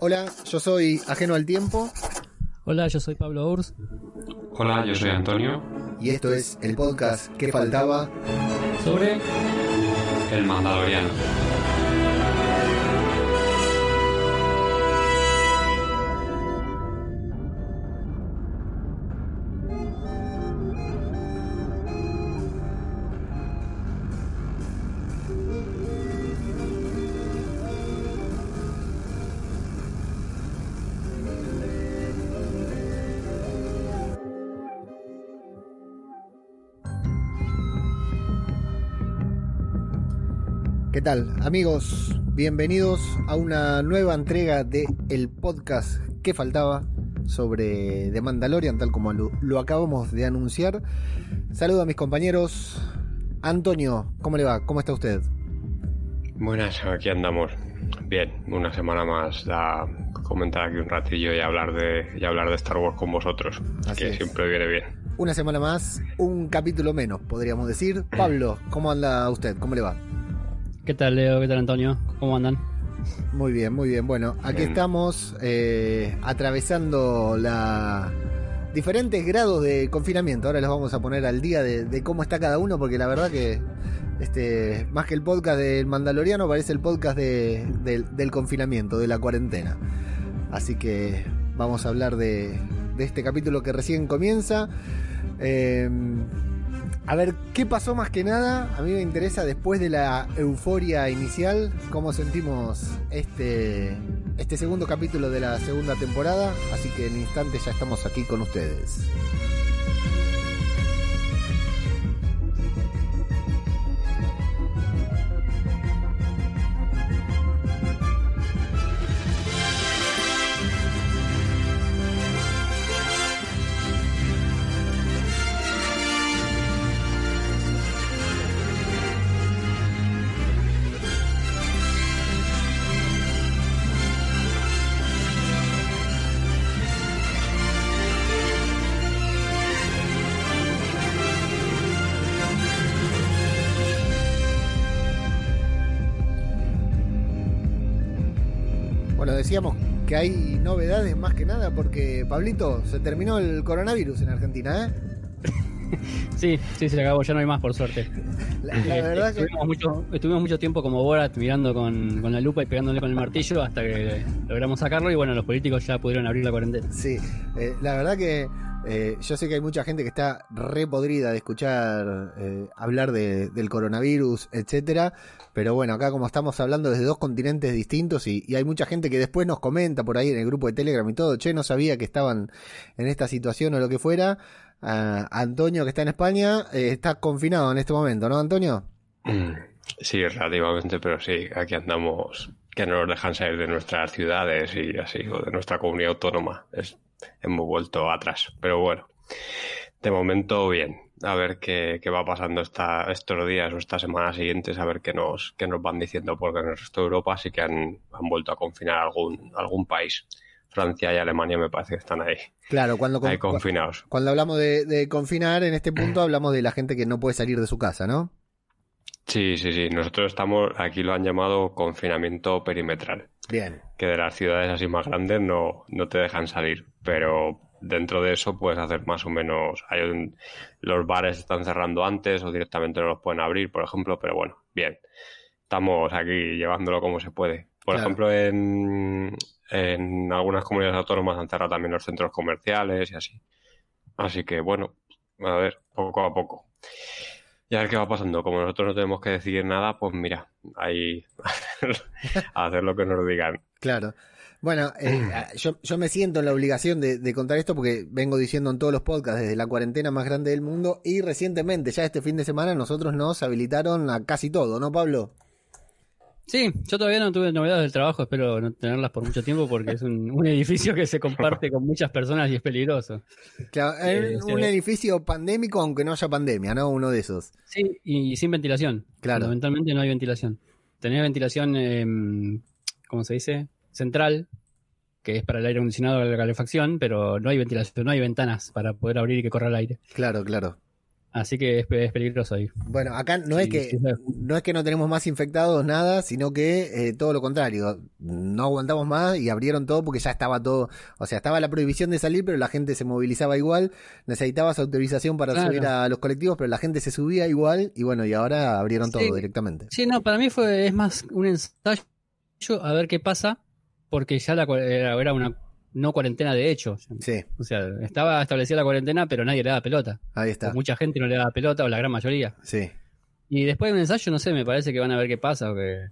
Hola, yo soy Ajeno al Tiempo Hola, yo soy Pablo Urs. Hola, yo soy Antonio. y esto es el podcast que faltaba. Sobre. El Mandaloriano. ¿Qué tal, amigos? Bienvenidos a una nueva entrega de el podcast que faltaba sobre The Mandalorian, tal como lo, lo acabamos de anunciar. Saludo a mis compañeros. Antonio, ¿cómo le va? ¿Cómo está usted? Buenas, aquí andamos. Bien, una semana más da comentar aquí un ratillo y hablar de y hablar de Star Wars con vosotros, Así que es. siempre viene bien. Una semana más, un capítulo menos, podríamos decir. Pablo, ¿cómo anda usted? ¿Cómo le va? ¿Qué tal, Leo? ¿Qué tal, Antonio? ¿Cómo andan? Muy bien, muy bien. Bueno, aquí Bien. estamos eh, atravesando la diferentes grados de confinamiento. Ahora los vamos a poner al día de, de cómo está cada uno, porque la verdad que este más que el podcast del Mandaloriano parece el podcast de- del- del confinamiento, de la cuarentena. Así que vamos a hablar de, de este capítulo que recién comienza. Eh, a ver, ¿qué pasó más que nada? A mí me interesa después de la euforia inicial, cómo sentimos este, este segundo capítulo de la segunda temporada. Así que en instantes ya estamos aquí con ustedes. Decíamos que hay novedades más que nada porque, Pablito, se terminó el coronavirus en Argentina, ¿eh? Sí, sí, se acabó, ya no hay más, por suerte. La, la Eh, verdad que... estuvimos, mucho, estuvimos mucho tiempo como Borat mirando con, con la lupa y pegándole con el martillo hasta que logramos sacarlo y bueno, los políticos ya pudieron abrir la cuarentena. Sí, eh, la verdad que eh, yo sé que hay mucha gente que está re podrida de escuchar eh, hablar de- del coronavirus, etcétera, pero bueno, acá como estamos hablando desde dos continentes distintos y, hay mucha gente que después nos comenta por ahí en el grupo de Telegram y todo, che, no sabía que estaban en esta situación o lo que fuera. Ah, Antonio, que está en España, eh, está confinado en este momento, ¿no, Antonio? Mm, Sí, relativamente, pero sí, aquí andamos que no nos dejan salir de nuestras ciudades y así, o de nuestra comunidad autónoma. Hemos vuelto atrás, pero bueno, de momento bien. A ver qué, qué va pasando esta, estos días o estas semanas siguientes, a ver qué nos, qué nos van diciendo, porque en el resto de Europa sí que han, han vuelto a confinar algún, algún país. Francia y Alemania me parece que están ahí, Claro, cuando, ahí confinados. cuando hablamos de, de confinar, en este punto hablamos de la gente que no puede salir de su casa, ¿no? Sí, sí, sí. Nosotros estamos, aquí lo han llamado confinamiento perimetral. Bien. que de las ciudades así más grandes no, no te dejan salir, pero dentro de eso puedes hacer más o menos. Hay un- los bares están cerrando antes o directamente no los pueden abrir, por ejemplo, pero bueno, bien. Estamos aquí llevándolo como se puede. Por Claro. ejemplo, en, en algunas comunidades autónomas han cerrado también los centros comerciales y así. Así que bueno, a ver, poco a poco. Y a ver qué va pasando. Como nosotros no tenemos que decidir nada, pues mira, ahí a hacer lo que nos digan. Claro. Bueno, eh, yo, yo me siento en la obligación de, de contar esto porque vengo diciendo en todos los podcasts desde la cuarentena más grande del mundo y recientemente, ya este fin de semana, nosotros nos habilitaron a casi todo, ¿no, Pablo? Sí, yo todavía no tuve novedades del trabajo, espero no tenerlas por mucho tiempo porque es un, un edificio que se comparte con muchas personas y es peligroso. Claro, Eh, un edificio pandémico, aunque no haya pandemia, ¿no? Uno de esos. Sí, y sin ventilación. Claro. Fundamentalmente no hay ventilación. Tenés ventilación, eh, ¿cómo se dice? Central, que es para el aire acondicionado, la calefacción, pero no hay ventilación, no hay ventanas para poder abrir y que corra el aire. Claro, claro. Así que es, es peligroso ahí. Bueno, acá no es que sí, sí. no es que no tenemos más infectados, nada, sino que eh, todo lo contrario. No aguantamos más y abrieron todo porque ya estaba todo. O sea, estaba la prohibición de salir, pero la gente se movilizaba igual. Necesitabas autorización para Claro. subir a los colectivos, pero la gente se subía igual. Y bueno, y ahora abrieron todo directamente. Sí, no, para mí fue es más un ensayo a ver qué pasa, porque ya la, era una no cuarentena de hecho. Sí, O sea, estaba establecida la cuarentena, pero nadie le daba pelota. ahí O está. mucha gente no le daba pelota, o la gran mayoría. Sí. Y después de un ensayo, no sé, me parece que van a ver qué pasa. o que-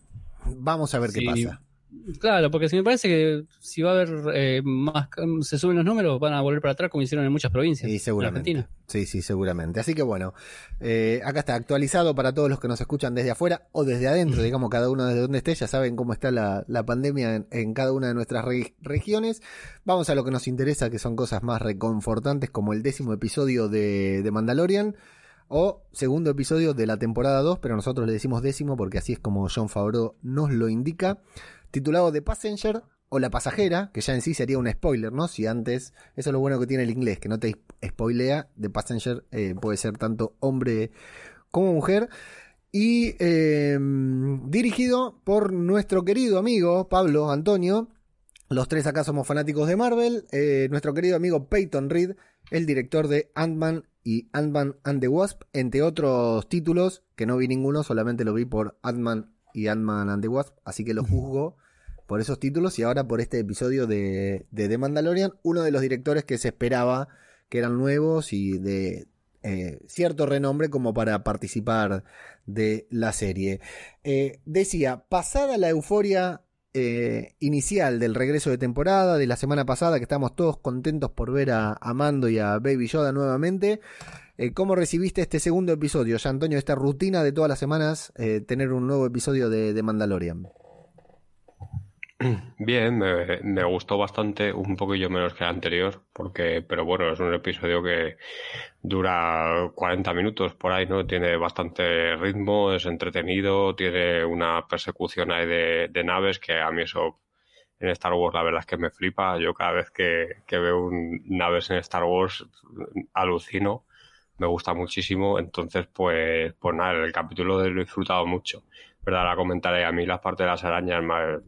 Vamos a ver qué pasa. Claro, porque si me parece que si va a haber eh, más, se suben los números, van a volver para atrás como hicieron en muchas provincias. En seguramente. Argentina. Sí, sí, seguramente. Así que bueno, eh, acá está actualizado para todos los que nos escuchan desde afuera o desde adentro, digamos, cada uno desde donde esté, ya saben cómo está la, la pandemia en, en cada una de nuestras re- regiones. Vamos a lo que nos interesa, que son cosas más reconfortantes, como el décimo episodio de, de Mandalorian. O segundo episodio de la temporada 2, pero nosotros le decimos décimo porque así es como John Favreau nos lo indica. Titulado The Passenger o La Pasajera, que ya en sí sería un spoiler, ¿no? Si antes, eso es lo bueno que tiene el inglés, que no te spoilea. The Passenger eh, puede ser tanto hombre como mujer. Y eh, dirigido por nuestro querido amigo Pablo Antonio. Los tres acá somos fanáticos de Marvel. Eh, nuestro querido amigo Peyton Reed, el director de Ant-Man y Ant-Man and the Wasp, entre otros títulos, que no vi ninguno, solamente lo vi por Ant-Man y Ant-Man and the Wasp, así que lo juzgo por esos títulos y ahora por este episodio de, de The Mandalorian, uno de los directores que se esperaba que eran nuevos y de eh, cierto renombre como para participar de la serie. Eh, decía, pasada la euforia eh, inicial del regreso de temporada de la semana pasada, que estamos todos contentos por ver a, a Mando y a Baby Yoda nuevamente. eh, ¿Cómo recibiste este segundo episodio, ya Antonio, esta rutina de todas las semanas, eh, tener un nuevo episodio de, de Mandalorian? Bien, me, me gustó bastante, un poquillo menos que el anterior, porque, pero bueno, es un episodio que dura 40 minutos por ahí, ¿no? Tiene bastante ritmo, es entretenido, tiene una persecución ahí de, de naves que a mí eso en Star Wars la verdad es que me flipa. Yo cada vez que, que veo un- naves en Star Wars alucino, me gusta muchísimo. Entonces, pues, pues nada, el capítulo lo he disfrutado mucho. ¿Verdad? La comentaré. A mí las partes de las arañas, ma-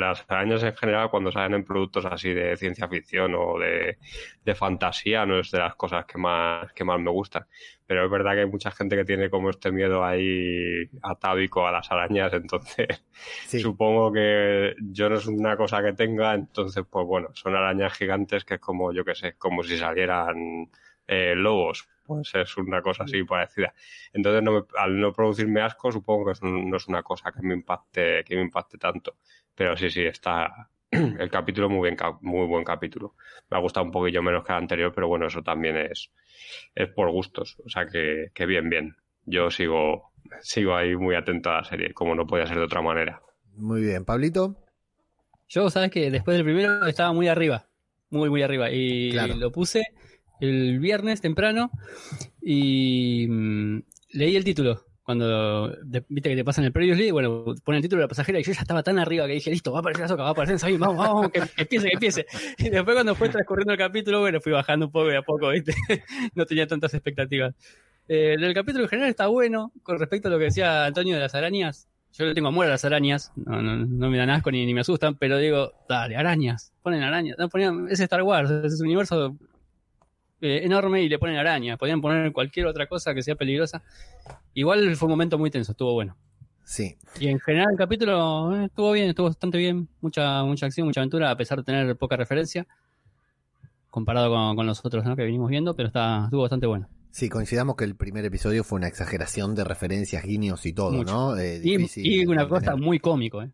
las arañas en general, cuando salen en productos así de ciencia ficción o de, de fantasía, no es de las cosas que más, que más me gustan. Pero es verdad que hay mucha gente que tiene como este miedo ahí atávico a las arañas, entonces Sí. Supongo que yo no es una cosa que tenga, entonces, pues bueno, son arañas gigantes que es como, yo qué sé, como si salieran eh, lobos. Pues es una cosa así parecida. Entonces, no me- al no producirme asco, supongo que es un- no es una cosa que me impacte, que me impacte tanto. Pero sí, sí, está el capítulo muy bien, muy buen capítulo. Me ha gustado un poquillo menos que el anterior, pero bueno, eso también es, es por gustos. O sea que, que bien, bien. Yo sigo, sigo ahí muy atento a la serie, como no podía ser de otra manera. Muy bien, Pablito. Yo, sabes que después del primero estaba muy arriba, muy, muy arriba. Y Claro. lo puse el viernes temprano y mm, leí el título. Cuando de- viste que te pasan el previously, bueno, pone el título de la pasajera y yo ya estaba tan arriba que dije, listo, va a aparecer la soca, va a aparecer Sabine, vamos, vamos, que, que empiece, que empiece. Y después cuando fue transcurriendo el capítulo, bueno, fui bajando un poco y a poco, viste, no tenía tantas expectativas. Eh, el capítulo en general está bueno, con respecto a lo que decía Antonio de las arañas, yo le tengo amor a las arañas, no, no, no me dan asco ni, ni me asustan, pero digo, dale, arañas, ponen arañas, no, ponían, es Star Wars, es un universo eh, enorme y le ponen arañas, podían poner cualquier otra cosa que sea peligrosa. Igual fue un momento muy tenso, estuvo bueno. Sí. Y en general el capítulo eh, estuvo bien, estuvo bastante bien, mucha, mucha acción, mucha aventura, a pesar de tener poca referencia, comparado con, con los otros ¿no? que venimos viendo, pero está, estuvo bastante bueno. Sí, coincidamos que el primer episodio fue una exageración de referencias, guiños y todo, Mucho. ¿no? Eh, Y, y una cosa muy cómico, ¿eh?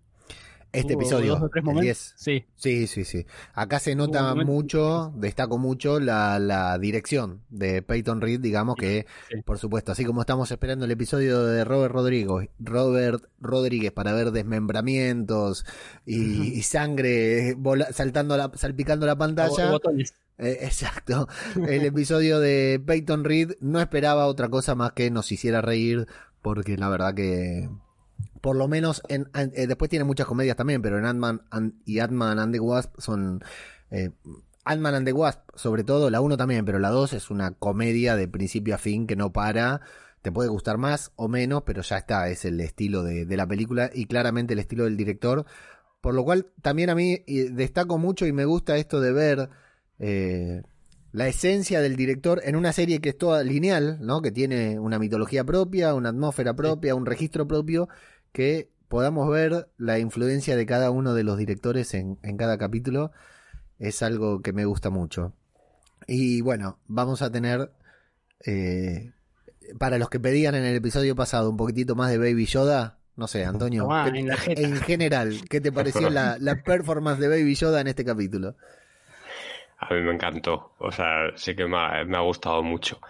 Este episodio, dos o tres el momentos. 10. Sí, Sí, sí, sí. Acá se nota mucho, destaco mucho la, la dirección de Peyton Reed, digamos que, sí. por supuesto, así como estamos esperando el episodio de Robert Rodríguez, Robert Rodríguez para ver desmembramientos y, y sangre vola- saltando la, salpicando la pantalla. botones. Eh, exacto. El episodio de Peyton Reed no esperaba otra cosa más que nos hiciera reír, porque la verdad que, por lo menos, en, en- eh, después tiene muchas comedias también, pero en Ant-Man and- y Ant-Man and the Wasp son... Eh, Ant-Man and the Wasp, sobre todo, la 1 también, pero la 2 es una comedia de principio a fin que no para. Te puede gustar más o menos, pero ya está, es el estilo de, de la película y claramente el estilo del director. Por lo cual también a mí destaco mucho y me gusta esto de ver eh, la esencia del director en una serie que es toda lineal, ¿no? Que tiene una mitología propia, una atmósfera propia, un registro propio, que podamos ver la influencia de cada uno de los directores en, en cada capítulo. Es algo que me gusta mucho. Y bueno, vamos a tener, eh, para los que pedían en el episodio pasado un poquitito más de Baby Yoda, no sé, Antonio, Tomá, ¿qué- en la jeta. en general, ¿qué te pareció la, la performance de Baby Yoda en este capítulo? A mí me encantó. O sea, sí que me ha, me ha gustado mucho.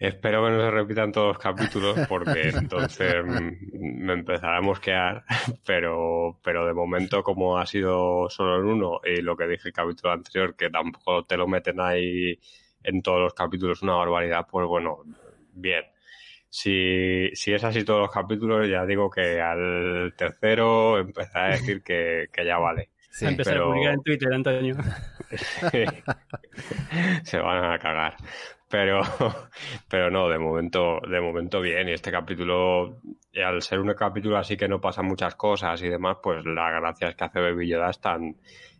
Espero que no se repitan todos los capítulos porque entonces mm, me empezará a mosquear, pero, pero de momento como ha sido solo en uno y lo que dije el capítulo anterior, que tampoco te lo meten ahí en todos los capítulos una barbaridad, pues bueno, bien. Si, si es así todos los capítulos, ya digo que al tercero empezaré a decir que, que ya vale. Sí, a empezar pero- a publicar en Twitter, Antonio. se van a cagar. Pero, pero no, de momento, de momento bien. Y este capítulo, al ser un capítulo así que no pasan muchas cosas y demás, pues las gracias que hace Yoda están,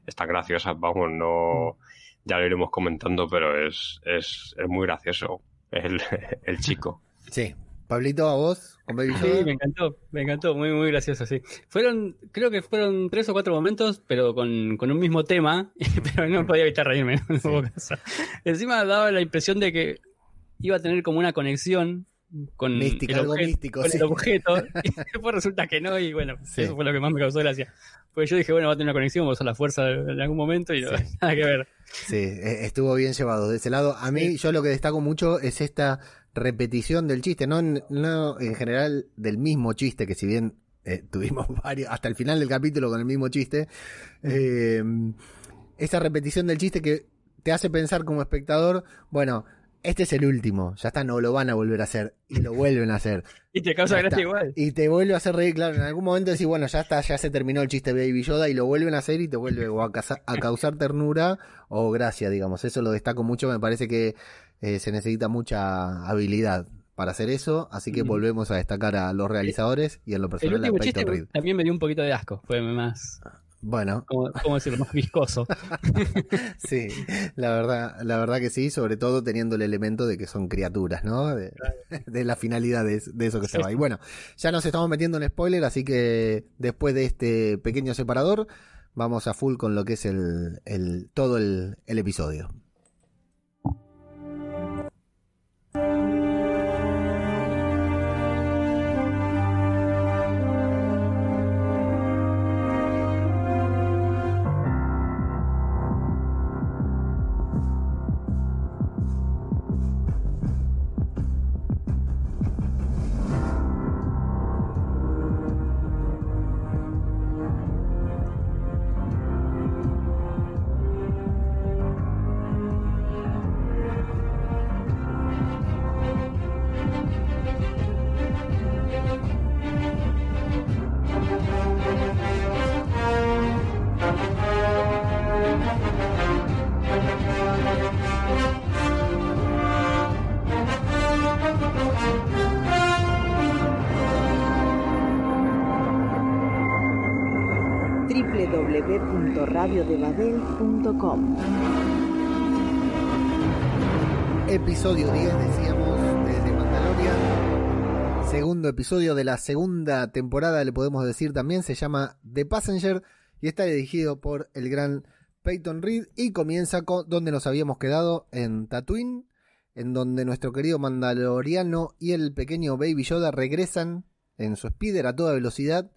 están graciosas. Vamos, no, ya lo iremos comentando, pero es, es, es muy gracioso el, el chico. Sí. Pablito, a vos, con Baby Sí, Yoda. me encantó, me encantó, muy, muy gracioso, sí. Fueron, creo que fueron tres o cuatro momentos, pero con, con un mismo tema, pero no podía evitar reírme, ¿no? Caso. Encima daba la impresión de que iba a tener como una conexión con, Mística, el, algo objeto, místico, con sí. el objeto, y después resulta que no, y bueno, Sí. eso fue lo que más me causó gracia. Pues yo dije, bueno, va a tener una conexión, vamos a la fuerza en algún momento, y no, Sí. nada que ver. Sí, eh, estuvo bien llevado. De ese lado, a mí, yo lo que destaco mucho es esta repetición del chiste, no en, no en general del mismo chiste, que si bien eh, tuvimos varios, hasta el final del capítulo con el mismo chiste, eh, esa repetición del chiste que te hace pensar como espectador, bueno, este es el último, ya está, no lo van a volver a hacer, y lo vuelven a hacer. Y te causa gracia igual. Y te vuelve a hacer reír, claro. En algún momento decís, bueno, ya está, ya se terminó el chiste Baby Yoda y lo vuelven a hacer y te vuelve o a, a causar ternura o gracia, digamos. Eso lo destaco mucho. Me parece que eh, se necesita mucha habilidad para hacer eso. Así que Mm. volvemos a destacar a los realizadores y en lo El personal a último Peyton chiste Reed. también me dio un poquito de asco, fue más, Bueno, ¿cómo, cómo decirlo? Más viscoso. sí, la verdad, la verdad que sí, sobre todo teniendo el elemento de que son criaturas, ¿no? De, de la finalidad de, de eso que se va. Y bueno, ya nos estamos metiendo en spoiler, así que después de este pequeño separador, vamos a full con lo que es el, el todo el, el episodio. Episodio 10, decíamos, de, de Mandalorian. Segundo episodio de la segunda temporada, le podemos decir también, se llama The Passenger y está dirigido por el gran Peyton Reed y comienza con donde nos habíamos quedado en Tatooine, en donde nuestro querido Mandaloriano y el pequeño Baby Yoda regresan en su speeder a toda velocidad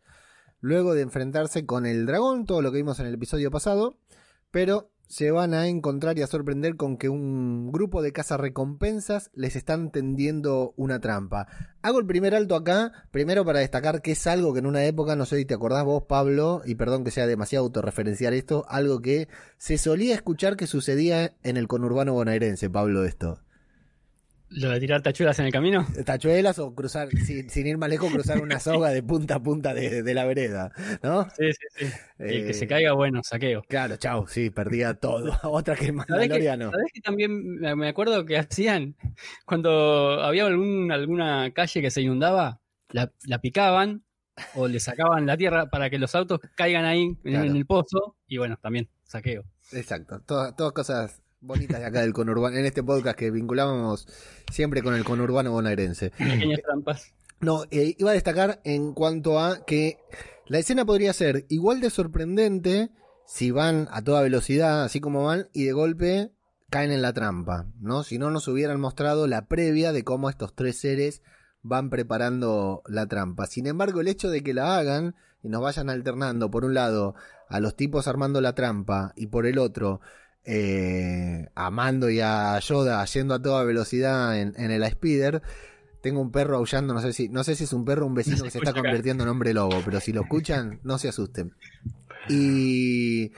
luego de enfrentarse con el dragón, todo lo que vimos en el episodio pasado, pero se van a encontrar y a sorprender con que un grupo de cazarrecompensas les están tendiendo una trampa. Hago el primer alto acá, primero para destacar que es algo que en una época, no sé si te acordás vos, Pablo, y perdón que sea demasiado autorreferencial esto, algo que se solía escuchar que sucedía en el conurbano bonaerense, Pablo, esto. ¿Lo de tirar tachuelas en el camino? Tachuelas o cruzar, sin, sin ir más lejos, cruzar una soga de punta a punta de, de la vereda, ¿no? Sí, sí, sí. Y el que Eh, se caiga, bueno, saqueo. Claro, chau, sí, perdía todo. Otra que ¿Sabés que, Mandaloriano. sabés que también me acuerdo que hacían cuando había algún, alguna calle que se inundaba? La, la picaban o le sacaban la tierra para que los autos caigan ahí Claro. en el pozo y bueno, también saqueo. Exacto, todas, todas cosas bonitas de acá del conurbano, en este podcast que vinculábamos siempre con el conurbano bonaerense. Pequeñas trampas. No, eh, iba a destacar en cuanto a que la escena podría ser igual de sorprendente si van a toda velocidad, así como van, y de golpe caen en la trampa, ¿no? Si no nos hubieran mostrado la previa de cómo estos tres seres van preparando la trampa. Sin embargo, el hecho de que la hagan y nos vayan alternando, por un lado, a los tipos armando la trampa y por el otro, eh, a Mando y a Yoda yendo a toda velocidad en, en el Spider, tengo un perro aullando, no sé si, no sé si es un perro o un vecino que se está acá. convirtiendo en hombre lobo, pero si lo escuchan, no se asusten. Y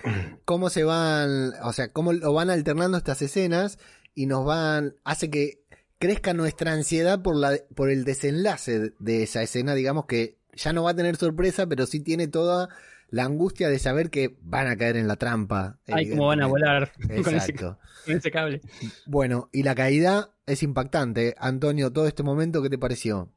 cómo se van, o sea, cómo lo van alternando estas escenas y nos van, hace que crezca nuestra ansiedad por la, por el desenlace de esa escena, digamos que ya no va a tener sorpresa, pero sí tiene toda la angustia de saber que van a caer en la trampa. Ay, cómo van a volar con ese, Exacto. con ese cable. Bueno, y la caída es impactante. Antonio, todo este momento, ¿qué te pareció?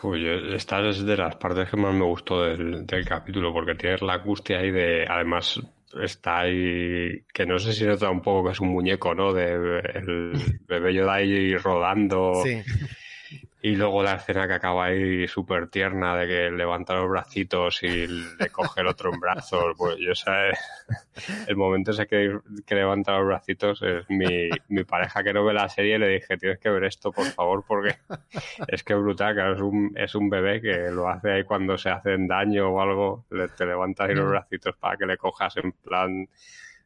Pues yo- esta es de las partes que más me gustó del, del capítulo, porque tienes la angustia ahí de, además está ahí, que no sé si nota un poco que es un muñeco, ¿no? De el bebé Yoda ahí rodando Sí, y luego la escena que acaba ahí súper tierna de que levanta los bracitos y le coge el otro en brazos, pues yo sé, el momento ese que, que levanta los bracitos es mi, mi pareja que no ve la serie le dije tienes que ver esto por favor porque es que es brutal, claro, es un, es un bebé que lo hace ahí cuando se hacen daño o algo, le, te levanta ahí los bracitos para que le cojas en plan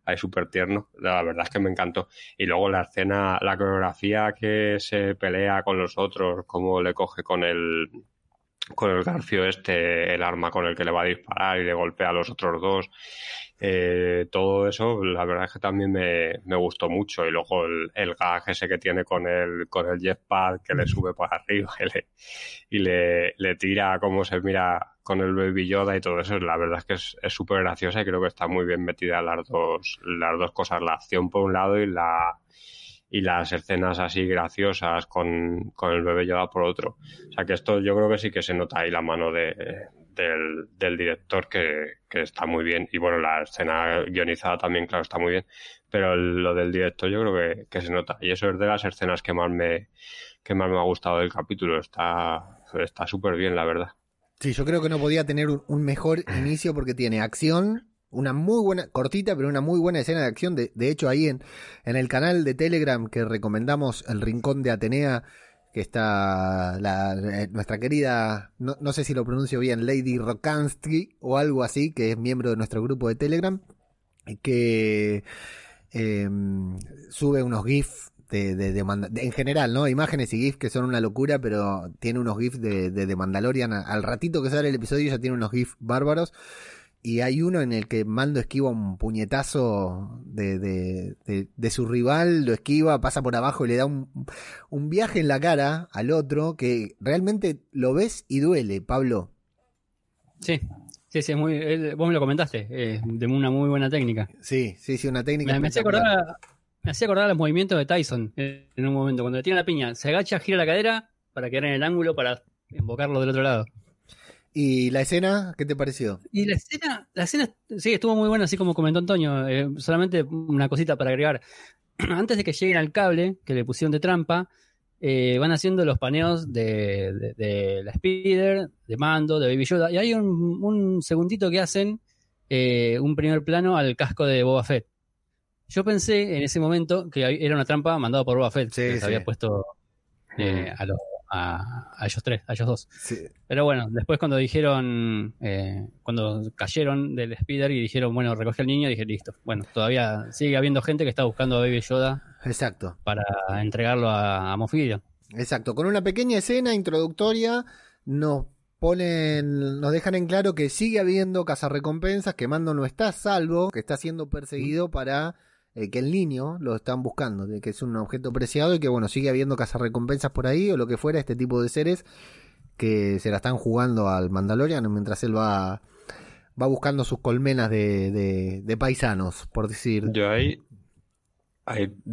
ahí súper tierno, la verdad es que me encantó. Y luego la escena, la coreografía que se pelea con los otros, cómo le coge con el con el garfio este el arma con el que le va a disparar y le golpea a los otros dos. Eh, todo eso, la verdad es que también me, me gustó mucho. Y luego el, el ese que tiene con el, con el jetpack que le sube para arriba y le, y le, le tira cómo se mira con el Baby Yoda y todo eso, la verdad es que es súper graciosa y creo que está muy bien metida las dos, las dos cosas, la acción por un lado y la y las escenas así graciosas con, con el bebé Yoda por otro. O sea que esto yo creo que sí que se nota ahí la mano de, del, director que, que está muy bien. Y bueno, la escena guionizada también, claro, está muy bien. Pero lo del director yo creo que, que se nota. Y eso es de las escenas que más me, que más me ha gustado del capítulo. Está está súper bien, la verdad. Sí, yo creo que no podía tener un, un mejor inicio porque tiene acción, una muy buena, cortita, pero una muy buena escena de acción. De, de hecho, ahí en, en el canal de Telegram que recomendamos, El Rincón de Atenea, que está la, eh, nuestra querida, no, no sé si lo pronuncio bien, Lady Rokansky o algo así, que es miembro de nuestro grupo de Telegram, que eh, sube unos GIFs de, de- de de- en general, ¿no? Imágenes y GIFs que son una locura, pero tiene unos GIFs de, de, de Mandalorian. Al ratito que sale el episodio ya tiene unos GIFs bárbaros. Y hay uno en el que Mando esquiva un puñetazo de, de, de- de su rival, lo esquiva, pasa por abajo y le da un, un viaje en la cara al otro que realmente lo ves y duele, Pablo. Sí, sí, sí, es muy, vos me lo comentaste, eh, de una muy buena técnica. Sí, sí, sí, una técnica. Me, me acordar, me hacía acordar los movimientos de Tyson en un momento, cuando le tira la piña, se agacha, gira la cadera para quedar en el ángulo para invocarlo del otro lado. ¿Y la escena qué te pareció? Y la escena, la escena sí, estuvo muy buena, así como comentó Antonio. eh, solamente una cosita para agregar. Antes de que lleguen al cable que le pusieron de trampa, eh, van haciendo los paneos de, de- de la Spider, de Mando, de Baby Yoda. Y hay un, un segundito que hacen eh, un primer plano al casco de Boba Fett. Yo pensé en ese momento que era una trampa mandada por Boba Fett, Sí, que les sí. había puesto eh, a, los, a, a ellos tres, a ellos dos. Sí. Pero bueno, después cuando dijeron, eh, cuando cayeron del speeder y dijeron, bueno, recoge al niño, dije, listo. Bueno, todavía sigue habiendo gente que está buscando a Baby Yoda Exacto. para entregarlo a, a Moff Gideon. Exacto, con una pequeña escena introductoria nos ponen, nos dejan en claro que sigue habiendo cazarrecompensas, que Mando no está a salvo, que está siendo perseguido para eh, que el niño lo están buscando, de que es un objeto preciado y que bueno, sigue habiendo cazarrecompensas por ahí o lo que fuera, este tipo de seres que se la están jugando al Mandalorian mientras él va, va buscando sus colmenas de, de, de paisanos, por decir. Yo ahí,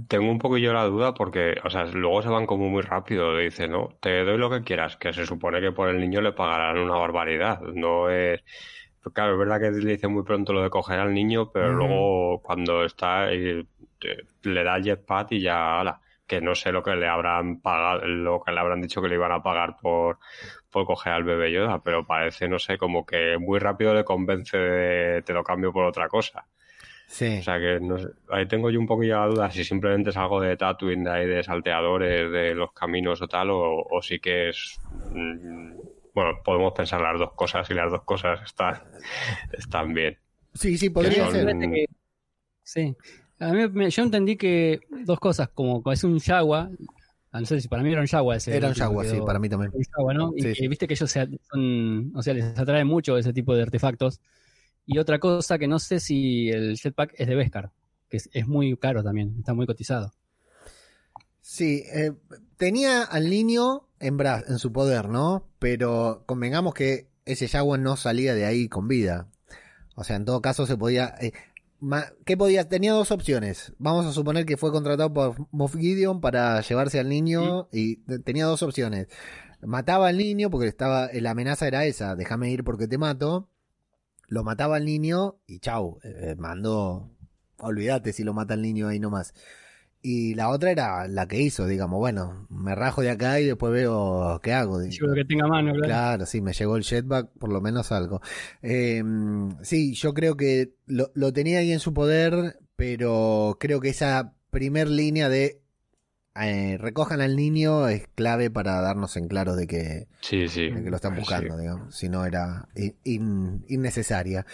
tengo un poquillo la duda porque, o sea, luego se van como muy rápido. Le dice, no, te doy lo que quieras, que se supone que por el niño le pagarán una barbaridad. No es. Claro, es verdad que le dice muy pronto lo de coger al niño, pero luego cuando está eh, eh, le da el jetpack y ya, ala, que no sé lo que le habrán pagado, lo que le habrán dicho que le iban a pagar por, por coger al bebé Yoda, pero parece, no sé, como que muy rápido le convence de te lo cambio por otra cosa. Sí. O sea que no sé, ahí tengo yo un poquillo la duda si simplemente es algo de Tatooine, de ahí de salteadores, de los caminos o tal, o, o sí que es... bueno, podemos pensar las dos cosas y las dos cosas están, están bien. sí, sí, podría son- ser. Que- sí. A mí me- yo entendí que dos cosas, como es un Yagua, no sé si para mí era un Yagua ese. Era un que sí, para mí también. un Yagua, ¿no? Y Sí, que sí. viste que ellos se- son, o sea, les atrae mucho ese tipo de artefactos. Y otra cosa que no sé si el jetpack es de Beskar, que es, es muy caro también, está muy cotizado. Sí, eh, tenía al niño en, bra- en su poder, ¿no? Pero convengamos que ese Jaguar no salía de ahí con vida. O sea, en todo caso se podía... eh, ¿Qué podía? Tenía dos opciones. Vamos a suponer que fue contratado por Moff Gideon para llevarse al niño y te- tenía dos opciones. Mataba al niño porque estaba la amenaza era esa, déjame ir porque te mato. Lo mataba al niño y chau, eh, mandó... Olvídate si lo mata el niño ahí nomás. Y la otra era la que hizo, digamos, bueno, me rajo de acá y después veo qué hago. Yo lo que tenga a mano, claro. Claro, sí, me llegó el jetpack, por lo menos algo. Eh, sí, yo creo que lo, lo tenía ahí en su poder, pero creo que esa primer línea de eh, recojan al niño es clave para darnos en claro de que, Sí, sí. de que lo están Sí. buscando, digamos, si no era in- in- innecesaria.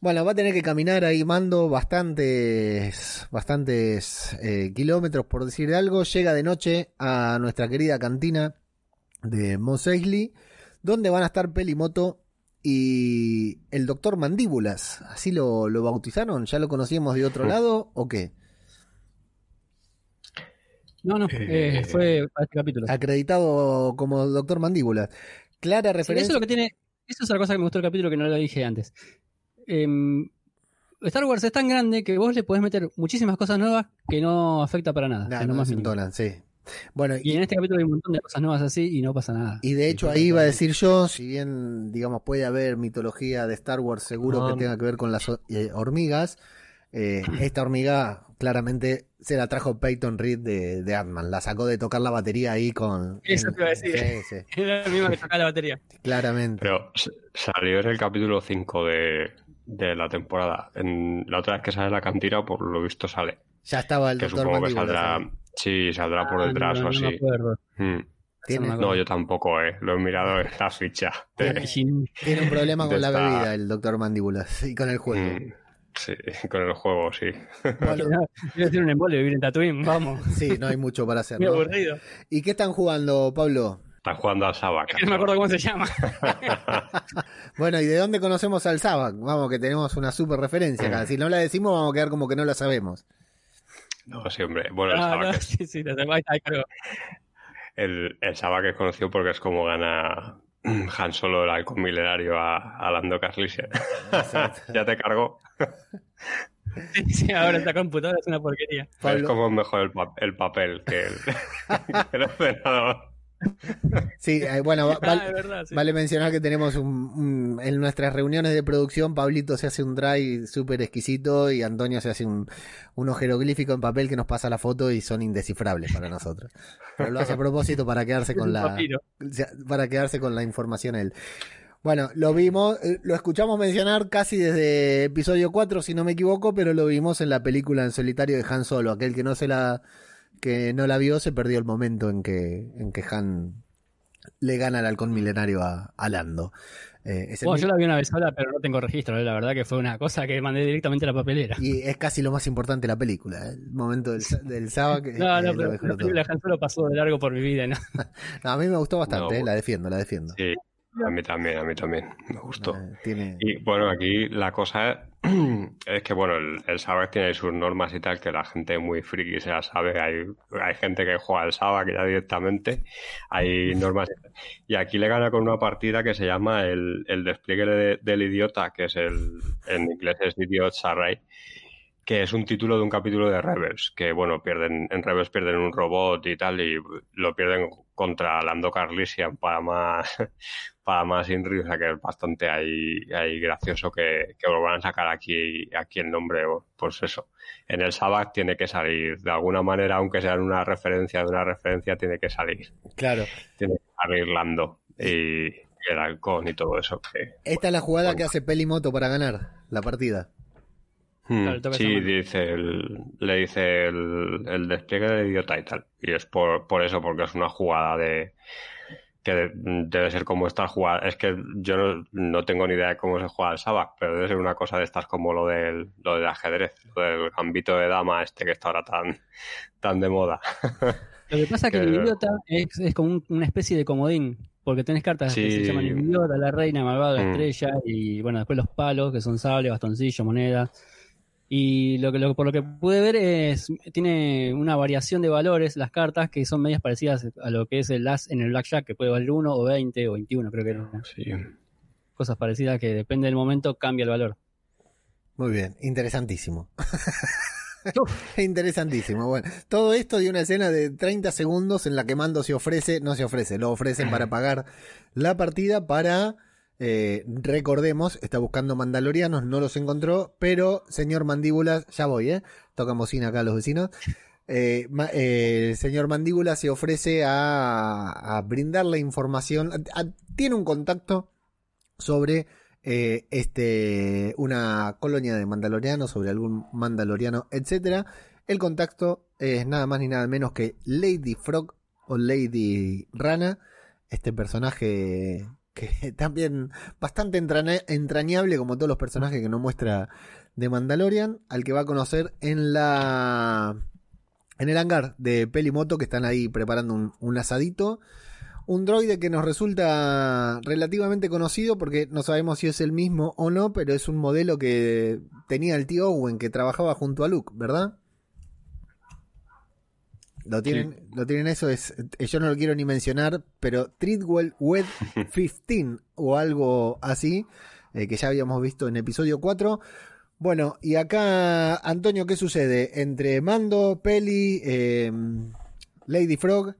Bueno, va a tener que caminar ahí mando bastantes, bastantes eh, kilómetros, por decir algo. Llega de noche a nuestra querida cantina de Mos Eisley, donde van a estar Pelimoto y el doctor Mandíbulas. ¿Así lo, lo bautizaron? ¿Ya lo conocíamos de otro lado o qué? No, no, Eh, eh, fue para este capítulo. Acreditado como doctor Mandíbulas. Clara Sí, eso referencia. es lo que tiene. Eso es otra cosa que me gustó del capítulo que no lo dije antes. Em, Star Wars es tan grande que vos le podés meter muchísimas cosas nuevas que no afecta para nada. Nah, no más desentonan, sí. Bueno, Y en este capítulo hay un montón de cosas nuevas así y no pasa nada. Y de hecho ahí iba a decir yo, si bien digamos puede haber mitología de Star Wars seguro que tenga que ver con las eh, hormigas, eh, esta hormiga claramente se la trajo Peyton Reed de, de Ant-Man, la sacó de tocar la batería ahí con... Eso te iba a decir. Sí, sí, Era el mismo que tocaba la batería. claramente. Pero salió en el capítulo 5 de, de la temporada. En la otra vez que sale la cantina, por lo visto sale. Ya estaba el Que doctor supongo que saldrá. Sí, saldrá por Ah, detrás no, o así. Mm. Tiene, no yo tampoco, eh. Lo he mirado en la ficha. de- tiene un problema con la esta- bebida el doctor Mandíbulas y con el juego. Mm, Sí, con el juego, sí. Bueno, Quiero decir un embole vivir en Tatooine, vamos. sí, no hay mucho para hacer. Muy ¿no? aburrido. ¿Y qué están jugando, Pablo? Están jugando al Sabac. No me acuerdo cómo se llama. Bueno, ¿y de dónde conocemos al Sabac? Vamos, que tenemos una super referencia acá. Si no la decimos, vamos a quedar como que no la sabemos. No, sí, hombre. Bueno, el Ah, Sabac no, es- sí, sí. El, el Sabak es conocido porque es como gana Han Solo el halcón milenario a, a Lando Carlisian. ya te cargó. Sí, sí, ahora esta computadora es una porquería. Pablo. Es como mejor el, pa- el papel que el, que el ordenador. Sí, eh, bueno, va- Ah, val- es verdad, sí. vale mencionar que tenemos un, un- en nuestras reuniones de producción, Pablito se hace un drive súper exquisito y Antonio se hace un, unos jeroglíficos en papel que nos pasa la foto y son indescifrables para nosotros. Pero lo hace a propósito para quedarse con la para quedarse con la información él. Bueno, lo vimos, eh, lo escuchamos mencionar casi desde episodio 4, si no me equivoco, pero lo vimos en la película en solitario de Han Solo. Aquel que no se la que no la vio se perdió el momento en que en que Han le gana el halcón milenario a, a Lando. Eh, es Bueno, mi- yo la vi una vez sola, pero no tengo registro. eh, La verdad que fue una cosa que mandé directamente a la papelera. Y es casi lo más importante de la película, ¿eh? el momento del, del es- No, pero la película de Han Solo pasó de largo por mi vida. ¿no? No, a mí me gustó bastante, No, ¿eh? la defiendo, la defiendo. Sí, a mí también, a mí también. Me gustó. Eh, tiene... Y bueno, aquí la cosa es, que, bueno, el, el tiene sus normas y tal, que la gente muy friki se las sabe. Hay, hay gente que juega al Sabbath ya directamente, hay normas. y aquí le gana con una partida que se llama el, el despliegue de- del idiota, que es el, en inglés es Idiot's Array, que es un título de un capítulo de Rebels, que bueno, pierden, en Rebels pierden un robot y tal, y lo pierden contra Lando Carlisian para más, para más Inri, o sea que es bastante ahí, ahí gracioso que, que vuelvan a sacar aquí, aquí el nombre, pues eso. En el Sabbath tiene que salir, de alguna manera, aunque sea en una referencia de una referencia, tiene que salir. Claro. Tiene que salir Lando y el halcón y todo eso. que- Esta es la jugada Bueno. que hace Pelimoto para ganar la partida. Hmm, sí, dice el, le dice el, el despliegue del idiota y tal. Y es por, por eso, porque es una jugada de que de- debe ser como esta jugada. Es que yo no, no tengo ni idea de cómo se juega el Sabac, pero debe ser una cosa de estas como lo del, lo del ajedrez, lo del gambito de dama este que está ahora tan, tan de moda. Lo que pasa es que Que- el idiota es, es como un- una especie de comodín, porque tenés cartas que se llaman el idiota, la reina, malvado, la Mm. estrella, y bueno, después los palos, que son sable, bastoncillo, moneda. Y lo que, lo, por lo que pude ver es, tiene una variación de valores las cartas que son medias parecidas a lo que es el as en el blackjack, que puede valer 1 o 20 o 21, creo que eran Sí. cosas parecidas que depende del momento cambia el valor. Muy bien, interesantísimo. interesantísimo. Bueno, todo esto de una escena de 30 segundos en la que Mando se ofrece, no se ofrece, lo ofrecen para pagar la partida para, eh, recordemos, está buscando mandalorianos, no los encontró, pero señor Mandíbulas, ya voy, ¿eh? Tocan bocina acá los vecinos. Eh, ma- eh, el señor Mandíbula se ofrece a, a brindarle información, a- a- tiene un contacto sobre este una colonia de mandalorianos, sobre algún mandaloriano, etcétera. El contacto es nada más ni nada menos que Lady Frog o Lady Rana, este personaje que también bastante entrañable como todos los personajes que nos muestra de Mandalorian, al que va a conocer en la en el hangar de Pelimoto que están ahí preparando un, un asadito. Un droide que nos resulta relativamente conocido porque no sabemos si es el mismo o no, pero es un modelo que tenía el tío Owen que trabajaba junto a Luke, ¿verdad? Lo tienen, lo tienen eso, es, eh, yo no lo quiero ni mencionar, pero Treadwell Wed 15 o algo así, eh, que ya habíamos visto en episodio 4. Bueno, y acá, Antonio, ¿qué sucede? Entre Mando, Peli, eh, Lady Frog.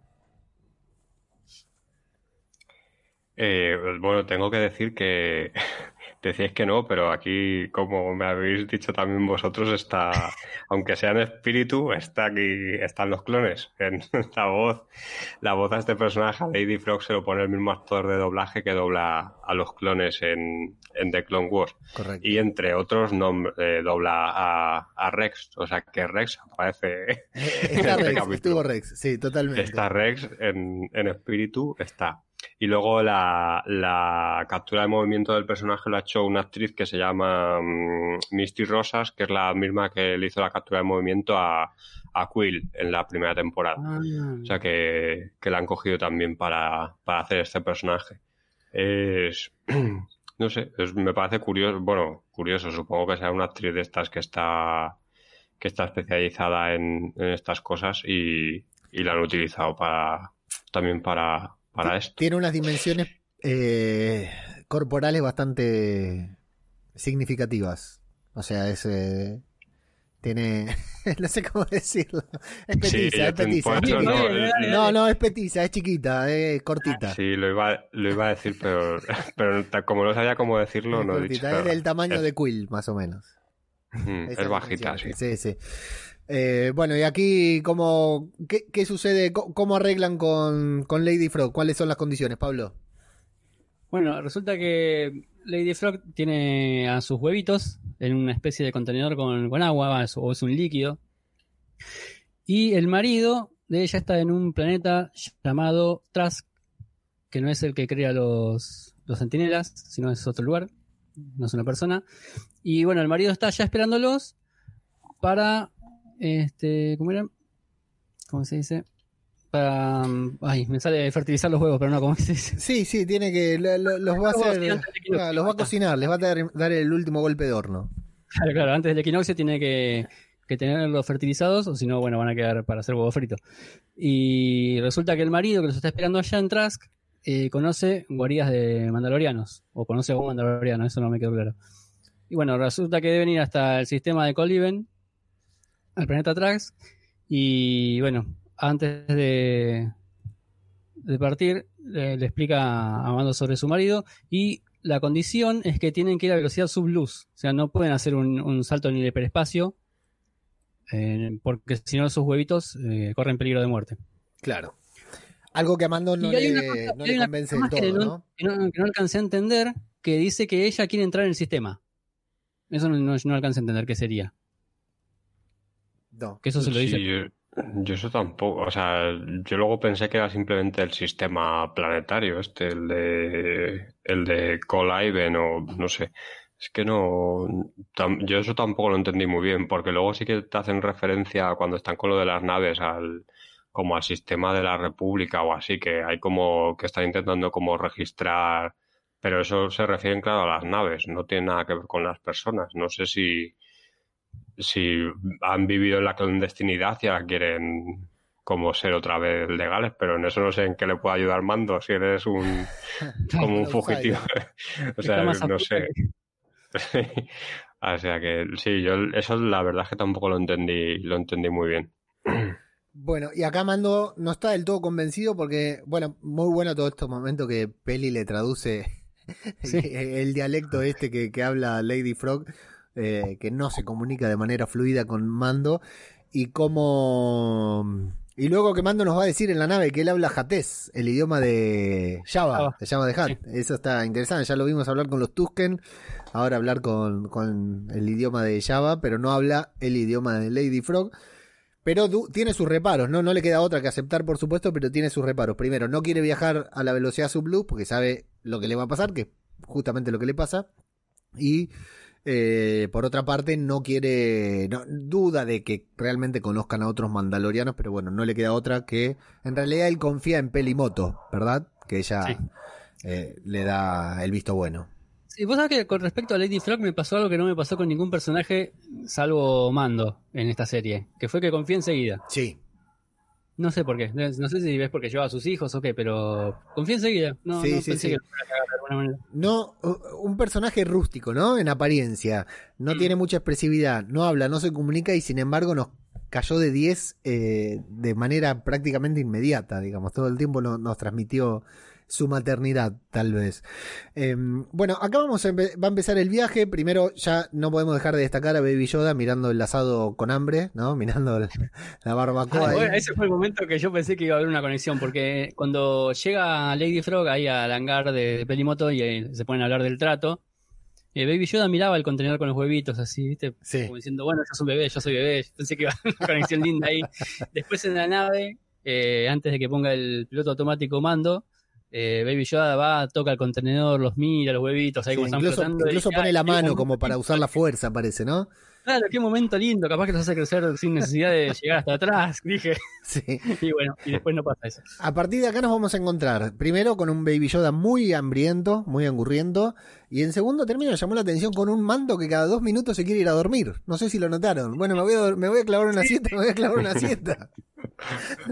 Eh, bueno, tengo que decir que decíais que no, pero aquí, como me habéis dicho también vosotros, está, aunque sea en espíritu, está aquí, están los clones. En la voz, la voz a este personaje, a Lady Frog, se lo pone el mismo actor de doblaje que dobla a los clones en, en The Clone Wars. Correcto. Y entre otros, eh, dobla a, a Rex. O sea que Rex aparece. Está en este Rex, estuvo Rex, sí, totalmente. Está Rex en, en espíritu, está. Y luego la, la captura de movimiento del personaje lo ha hecho una actriz que se llama mm, Misty Rosas, que es la misma que le hizo la captura de movimiento a, a Quill en la primera temporada. Ah, O sea que, que la han cogido también para, para hacer este personaje. Es, no sé, es- me parece curioso, bueno, curioso, supongo que sea una actriz de estas que está, que está especializada en, en estas cosas y, y la han utilizado para, también para, para esto. Tiene unas dimensiones eh, corporales bastante significativas. O sea, es. eh, tiene. no sé cómo decirlo. Es petiza, Sí, es petiza. es no, No, no, es petiza, es chiquita, es cortita. Sí, lo iba, lo iba a decir, pero, pero como no sabía cómo decirlo, es no he dicho cortita, es del tamaño de Quill, más o menos. Mm, Es bajita, sí. Sí, sí. Eh, bueno, y aquí, ¿cómo, qué, qué sucede? ¿Cómo, arreglan con, con Lady Frog? ¿Cuáles son las condiciones, Pablo? Bueno, resulta que Lady Frog tiene a sus huevitos en una especie de contenedor con, con agua, o es un líquido. Y el marido de ella está en un planeta llamado Trask, que no es el que crea los, los centinelas, sino es otro lugar, no es una persona. Y bueno, el marido está ya esperándolos para, este, ¿cómo era? ¿Cómo se dice? Para, ay, me sale fertilizar los huevos, pero no, ¿cómo se dice? Sí, sí, tiene que, lo- lo- los va a hacer, ah, los va a cocinar, les va a dar, dar el último golpe de horno. Claro, claro, antes del equinoccio tiene que, que tenerlos fertilizados, o si no, bueno, van a quedar para hacer huevo frito. Y resulta que el marido que los está esperando allá en Trask eh, conoce guaridas de mandalorianos, o conoce a un mandaloriano, eso no me quedó claro. Y bueno, resulta que deben ir hasta el sistema de Coliven, al planeta Trask, y bueno, antes de, de partir, le, le explica a Mando sobre su marido, y la condición es que tienen que ir a velocidad subluz, o sea, no pueden hacer un, un salto en el hiperespacio, eh, porque si no sus huevitos eh, corren peligro de muerte. Claro. Algo que a Mando no le, cosa- no le convence del que todo, no- que no, que no alcancé a entender, que dice que ella quiere entrar en el sistema. Eso no, no, no alcancé a entender qué sería. No. Que eso se lo dice. Sí, yo, yo eso tampoco. O sea, yo luego pensé que era simplemente el sistema planetario, este, el de, el de o no sé. Es que no. tam- yo eso tampoco lo entendí muy bien, porque luego sí que te hacen referencia cuando están con lo de las naves al como al sistema de la República o así, que hay como que están intentando como registrar, pero eso se refieren, claro, a las naves, no tiene nada que ver con las personas. No sé si si han vivido en la clandestinidad y ahora quieren como ser otra vez legales, pero en eso no sé en qué le puede ayudar Mando si eres un como un fugitivo. o sea, no sé. o sea que sí, yo eso la verdad es que tampoco lo entendí, lo entendí muy bien. Bueno, y acá Mando no está del todo convencido porque, bueno, muy bueno todo estos momentos que Peli le traduce Sí. el dialecto este que, que habla Lady Frog, eh, que no se comunica de manera fluida con Mando, y como... Y luego que Mando nos va a decir en la nave que él habla jatés, el idioma de Java, de Java de Hat. Eso está interesante, ya lo vimos hablar con los Tusken, ahora hablar con, con el idioma de Java, pero no habla el idioma de Lady Frog. Pero tiene sus reparos, ¿no? No le queda otra que aceptar, por supuesto, pero tiene sus reparos. Primero, no quiere viajar a la velocidad subluz porque sabe lo que le va a pasar, que es justamente lo que le pasa. Y eh, por otra parte, no quiere, no, duda de que realmente conozcan a otros mandalorianos, pero bueno, no le queda otra que, en realidad, él confía en Pelimoto, ¿verdad? Que ella Sí. eh, le da el visto bueno. Y vos sabés que con respecto a Lady Frog me pasó algo que no me pasó con ningún personaje salvo Mando en esta serie, que fue que confié enseguida. Sí. No sé por qué, no sé si ves porque llevaba a sus hijos o qué, pero confié enseguida. No, Sí, no sí, pensé sí. que lo fuera a cagar de alguna manera. No, un personaje rústico, ¿no? En apariencia. No Mm. tiene mucha expresividad, no habla, no se comunica y sin embargo nos cayó de 10 eh, de manera prácticamente inmediata, digamos. Todo el tiempo no- nos transmitió su maternidad, tal vez. Eh, bueno, acá vamos a va a empezar el viaje. Primero, ya no podemos dejar de destacar a Baby Yoda mirando el asado con hambre, ¿no? Mirando la barbacoa. Ah, bueno, ese fue el momento que yo pensé que iba a haber una conexión, porque cuando llega Lady Frog ahí al hangar de, de Pelimoto y eh, se ponen a hablar del trato, eh, Baby Yoda miraba el contenedor con los huevitos así, ¿viste? Sí. Como diciendo, bueno, yo soy un bebé, yo soy bebé. Yo pensé que iba a haber una conexión linda ahí. Después en la nave, eh, antes de que ponga el piloto automático mando, eh, Baby Yoda va, toca el contenedor, los mira, los huevitos ahí Sí, como están incluso flotando. incluso pone "Ay, la mano como para lindo". usar la fuerza, parece, ¿no? Claro, qué momento lindo, capaz que los hace crecer sin necesidad de llegar hasta atrás, dije. Sí. Y bueno, y después no pasa eso. A partir de acá nos vamos a encontrar primero con un Baby Yoda muy hambriento, muy angurriento, y en segundo término llamó la atención con un mando que cada dos minutos se quiere ir a dormir. No sé si lo notaron. Bueno, me voy a, me voy a clavar una siesta, me voy a clavar una siesta.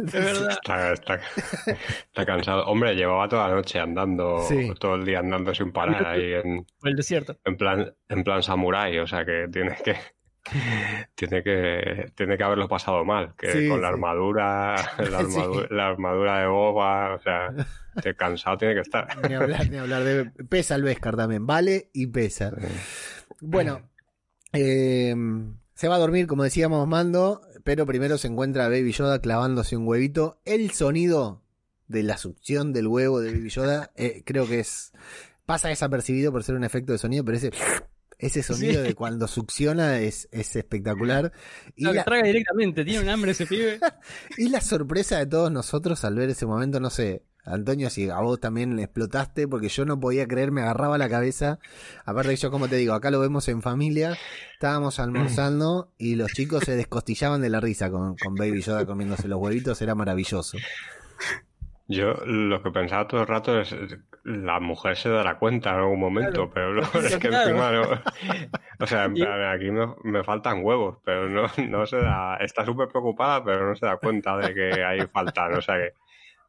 Es verdad. Está, está, está cansado. Hombre, llevaba toda la noche andando, Sí. todo el día andando sin parar ahí en, el desierto. en plan, en plan samurái, o sea que tiene que tiene que tiene que haberlo pasado mal, que Sí, con la armadura, la armadura, la armadura de Boba, o sea, que cansado tiene que estar. Ni hablar, ni hablar. De, pesa el Vescar también, vale y pesa. Bueno, eh, se va a dormir, como decíamos, Mando, pero primero se encuentra a Baby Yoda clavándose un huevito. El sonido de la succión del huevo de Baby Yoda, eh, creo que es. pasa desapercibido por ser un efecto de sonido, pero ese. Ese sonido Sí. de cuando succiona es, es espectacular. Y, No, la, traga directamente, tiene un hambre ese pibe. y la sorpresa de todos nosotros al ver ese momento, no sé, Antonio, si a vos también le explotaste, porque yo no podía creer, me agarraba la cabeza. Aparte, yo, como te digo, acá lo vemos en familia. Estábamos almorzando y los chicos se descostillaban de la risa con, con Baby Yoda comiéndose los huevitos, era maravilloso. Yo lo que pensaba todo el rato es la mujer se dará cuenta en algún momento, pero no, es que encima no. O sea, en plan, aquí me, me, faltan huevos, pero no, no se da. Está súper preocupada, pero no se da cuenta de que hay faltan. O sea que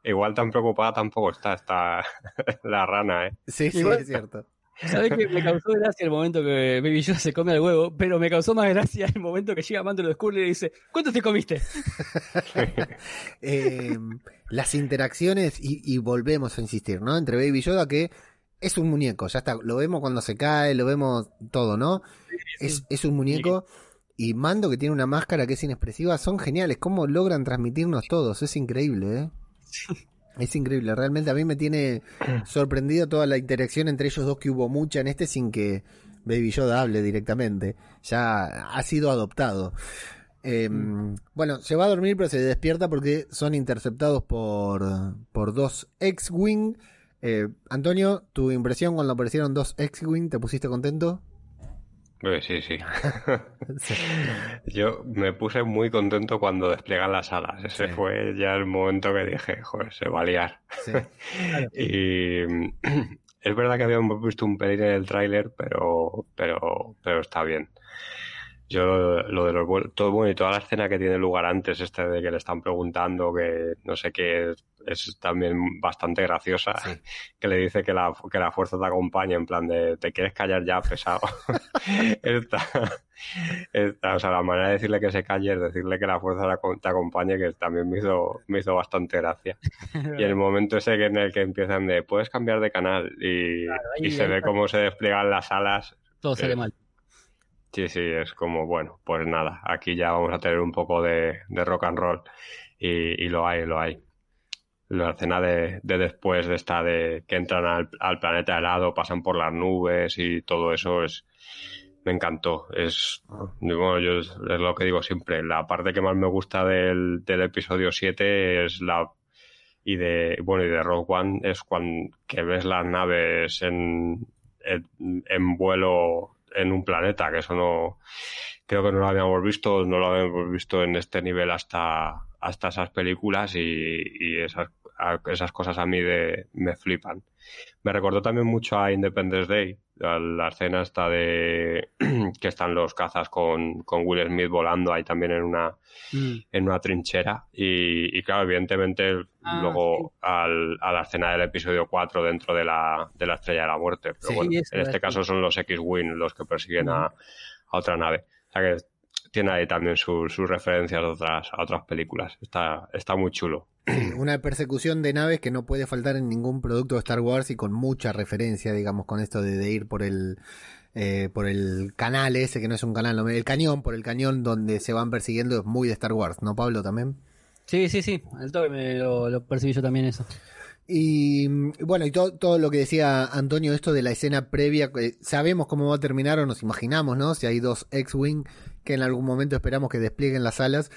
igual tan preocupada tampoco está, está la rana, ¿eh? Sí, sí, es cierto. Sabes que me causó gracia el momento que Baby Yoda se come el huevo, pero me causó más gracia el momento que llega Mando de Skull y le dice, ¿cuánto te comiste? eh, las interacciones, y, y, volvemos a insistir, ¿no? Entre Baby Yoda que es un muñeco, ya está, lo vemos cuando se cae, lo vemos todo, ¿no? Sí, sí. Es, es, un muñeco. Y Mando que tiene una máscara que es inexpresiva, son geniales, cómo logran transmitirnos todos, es increíble, ¿eh? Es increíble, realmente a mí me tiene sorprendido toda la interacción entre ellos dos que hubo mucha en este sin que Baby Yoda hable directamente. Ya ha sido adoptado. Eh, bueno, se va a dormir pero se despierta porque son interceptados por, por dos X-Wing. Eh, Antonio, tu impresión cuando aparecieron dos X-Wing, ¿te pusiste contento? Sí, sí. Yo me puse muy contento cuando despliegan las alas. Ese sí. fue ya el momento que dije, joder, se va a liar. Sí. y es verdad que habíamos visto un pelín en el tráiler, pero, pero, pero está bien. Yo lo de los todo bueno y toda la escena que tiene lugar antes, este de que le están preguntando que no sé qué, es también bastante graciosa, sí. que le dice que la, que la fuerza te acompaña, en plan de te quieres callar ya, pesado. esta, esta, o sea, la manera de decirle que se calle es decirle que la fuerza te acompañe, que también me hizo, me hizo bastante gracia. y el momento ese en el que empiezan de puedes cambiar de canal y, claro, y se ve cómo se despliegan las alas. Todo sale eh, mal. Sí, sí, es como, bueno, pues nada, aquí ya vamos a tener un poco de, de rock and roll y, y, lo hay, lo hay. La escena de, de, después de esta de que entran al, al, planeta helado, pasan por las nubes y todo eso es, me encantó. Es, bueno, yo es, lo que digo siempre, la parte que más me gusta del, del episodio 7 es la y de bueno y de Rogue One es cuando que ves las naves en, en vuelo en un planeta, que eso no creo que no lo habíamos visto, no lo habíamos visto en este nivel hasta, hasta esas películas y, y esas, esas cosas a mí de, me flipan. Me recordó también mucho a Independence Day, a la escena esta de que están los cazas con, con Will Smith volando ahí también en una, mm. en una trinchera y, y claro, evidentemente ah, luego sí. al, a la escena del episodio 4 dentro de la, de la Estrella de la Muerte. Pero sí, bueno, en este caso son los X-Wing los que persiguen mm. a, a, otra nave. O sea que tiene ahí también sus, sus referencias a otras, a otras películas. Está, está muy chulo. Una persecución de naves que no puede faltar en ningún producto de Star Wars y con mucha referencia, digamos, con esto de, de ir por el, eh, por el canal ese, que no es un canal, el cañón, por el cañón donde se van persiguiendo, es muy de Star Wars, ¿no, Pablo, también? Sí, sí, sí, al toque me lo, lo percibí yo también eso. Y bueno, y todo, todo lo que decía Antonio, esto de la escena previa, eh, sabemos cómo va a terminar o nos imaginamos, ¿no? Si hay dos X-Wing que en algún momento esperamos que desplieguen las alas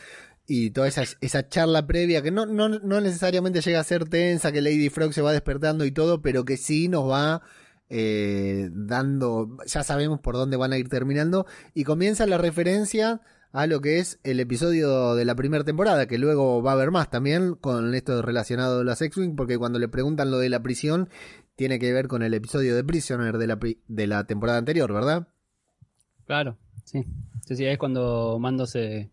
y toda esa, esa charla previa que no, no, no necesariamente llega a ser tensa, que Lady Frog se va despertando y todo, pero que sí nos va eh, dando, ya sabemos por dónde van a ir terminando y comienza la referencia a lo que es el episodio de la primera temporada, que luego va a haber más también con esto relacionado a las X-Wing, porque cuando le preguntan lo de la prisión, tiene que ver con el episodio de Prisoner de la, de la temporada anterior, ¿verdad? Claro, sí. Sí, sí, es cuando Mando se,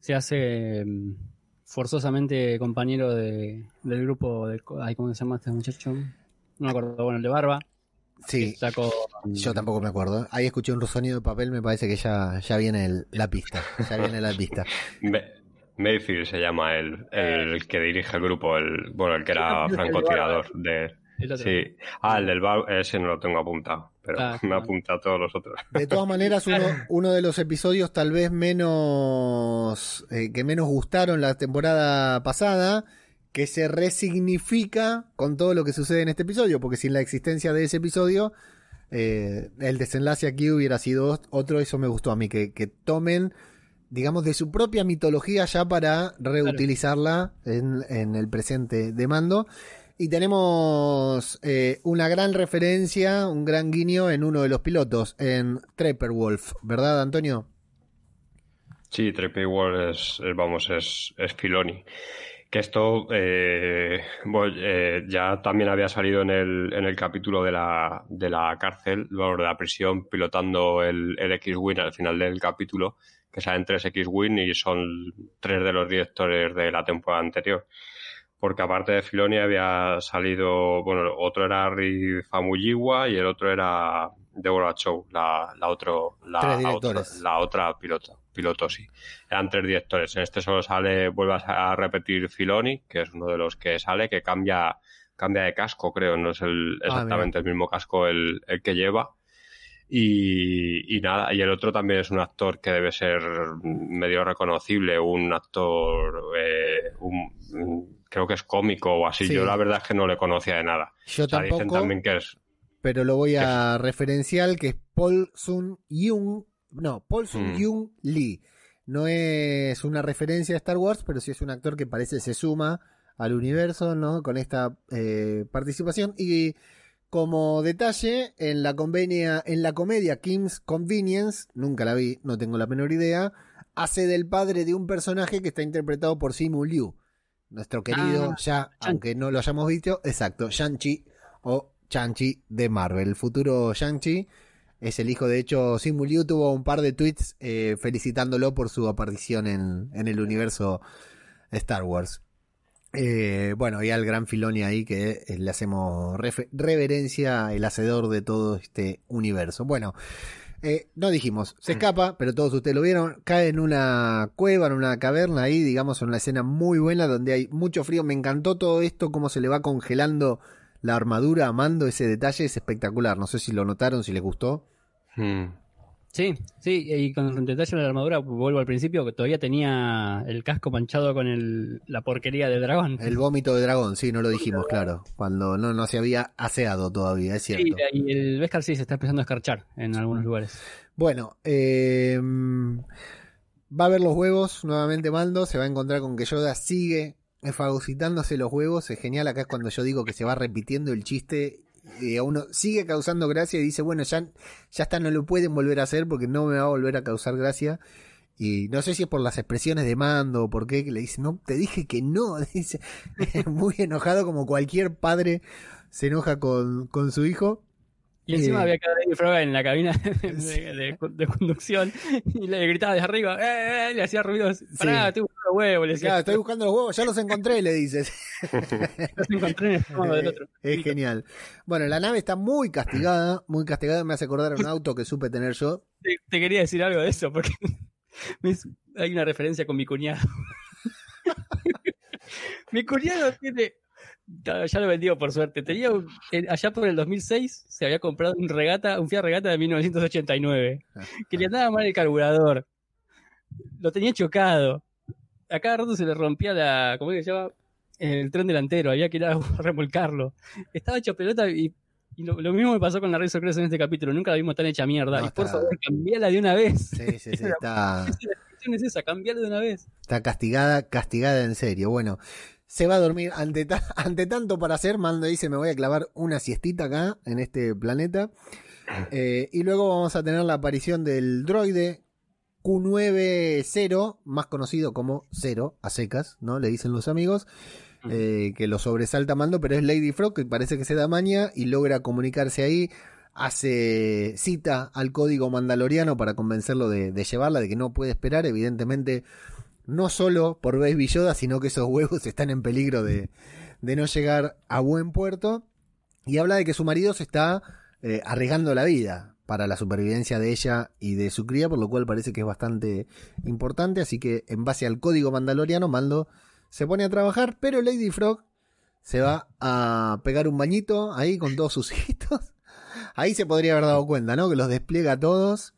se hace um, forzosamente compañero de, del grupo de... Ay, ¿Cómo se llama este muchacho? No me acuerdo, bueno, el de Barba. Sí, sacó... yo tampoco me acuerdo. Ahí escuché un sonido de papel, me parece que ya, ya viene el, la pista. Ya viene la pista. Mayfield se llama el, el que dirige el grupo, el bueno, el que era francotirador de... Sí. Ah, el del bar, ese no lo tengo apuntado, pero ah, me ha apuntado todos los otros. De todas maneras, uno, uno de los episodios tal vez menos eh, que menos gustaron la temporada pasada, que se resignifica con todo lo que sucede en este episodio, porque sin la existencia de ese episodio, eh, el desenlace aquí hubiera sido otro, eso me gustó a mí, que, que tomen digamos, de su propia mitología ya para reutilizarla claro. en, en, el presente de mando. Y tenemos eh, una gran referencia, un gran guiño en uno de los pilotos, en Wolf, ¿verdad, Antonio? Sí, Wolf es, vamos, es, Filoni. Que esto eh, eh, ya también había salido en el, en el capítulo de la, de la cárcel, de la prisión, pilotando el, el X-Wing al final del capítulo, que salen tres X-Wing y son tres de los directores de la temporada anterior porque aparte de Filoni había salido, bueno, otro era Harry Famuyiwa y el otro era Deborah Chow, la, la, otro, la, otra, la otra piloto, piloto, sí. Eran tres directores. En este solo sale, vuelve a repetir Filoni, que es uno de los que sale, que cambia, cambia de casco, creo, no es el, ah, exactamente el mismo casco el, el que lleva. Y, y, nada, y el otro también es un actor que debe ser medio reconocible, un actor, eh, un, creo que es cómico o así. Yo la verdad es que no le conocía de nada. Yo tampoco, también que es... Pero lo voy a referenciar, que es Paul Sun Young, no, Paul Sun Young mm. Lee. No es una referencia a Star Wars, pero sí es un actor que parece se suma al universo, ¿no? Con esta eh, participación. Y como detalle, en la, convenia, en la comedia Kim's Convenience, nunca la vi, no tengo la menor idea, hace del padre de un personaje que está interpretado por Simu Liu nuestro querido, ah, ya, aunque no lo hayamos visto, exacto, Shang-Chi o Shang-Chi de Marvel. El futuro Shang-Chi es el hijo, de hecho, Simu Liu tuvo un par de tweets eh, felicitándolo por su aparición en, en el universo Star Wars. Eh, bueno, y al gran Filoni ahí que eh, le hacemos reverencia, el hacedor de todo este universo. Bueno, eh, no dijimos, se mm. escapa, pero todos ustedes lo vieron, cae en una cueva, en una caverna ahí, digamos, en una escena muy buena donde hay mucho frío. Me encantó todo esto, cómo se le va congelando la armadura amando ese detalle, es espectacular. No sé si lo notaron, si les gustó. Mm. Sí, sí, y con el detalle de la armadura, vuelvo al principio, que todavía tenía el casco manchado con el, la porquería de dragón. El vómito de dragón, sí, no lo dijimos, claro. Cuando no, no se había aseado todavía, es cierto. Sí, y el Vescar sí se está empezando a escarchar en algunos lugares. Bueno, eh, va a ver los huevos nuevamente Mando, se va a encontrar con que Yoda sigue fagocitándose los huevos. Es genial, acá es cuando yo digo que se va repitiendo el chiste y a uno sigue causando gracia y dice, bueno, ya, ya está, no lo pueden volver a hacer porque no me va a volver a causar gracia. Y no sé si es por las expresiones de mando o por qué, que le dice, no, te dije que no, dice, muy enojado como cualquier padre se enoja con, con su hijo. Y encima había quedado Froga en la cabina de, conducción y le gritaba desde arriba, ¡Eh, eh, le hacía ruidos. Pará, estoy buscando los huevos. Le decía. estoy buscando los huevos, ya los encontré, le dices. los encontré en el estómago del otro. Es genial. Bueno, la nave está muy castigada, muy castigada. Me hace acordar a un auto que supe tener yo. Te, te quería decir algo de eso, porque hay una referencia con mi cuñado. mi cuñado tiene ya lo vendió por suerte. Tenía allá por el 2006 se había comprado un regata, un Fiat Regata de 1989 que le andaba mal el carburador. Lo tenía chocado. A cada rato se le rompía la, ¿cómo se llama? El tren delantero, había que ir a remolcarlo. Estaba hecho pelota y, lo, mismo me pasó con la Red Sorpresa en este capítulo. Nunca la vimos tan hecha mierda. y por favor, cambiala de una vez. Sí, sí, sí. está... es esa, cambiala de una vez. Está castigada, castigada en serio. Bueno, se va a dormir. Ante, ante tanto para hacer, Mando dice, me voy a clavar una siestita acá, en este planeta. Eh, y luego vamos a tener la aparición del droide Q90, más conocido como Cero, a secas, ¿no? Le dicen los amigos. Eh, que lo sobresalta Mando, pero es Lady Frog, que parece que se da maña y logra comunicarse ahí. Hace cita al código mandaloriano para convencerlo de, de llevarla, de que no puede esperar. Evidentemente, no solo por Baby Yoda, sino que esos huevos están en peligro de, no llegar a buen puerto. Y habla de que su marido se está eh, arriesgando la vida para la supervivencia de ella y de su cría, por lo cual parece que es bastante importante. Así que en base al código mandaloriano, Mando se pone a trabajar, pero Lady Frog se va a pegar un bañito ahí con todos sus hijitos. Ahí se podría haber dado cuenta, ¿no? Que los despliega a todos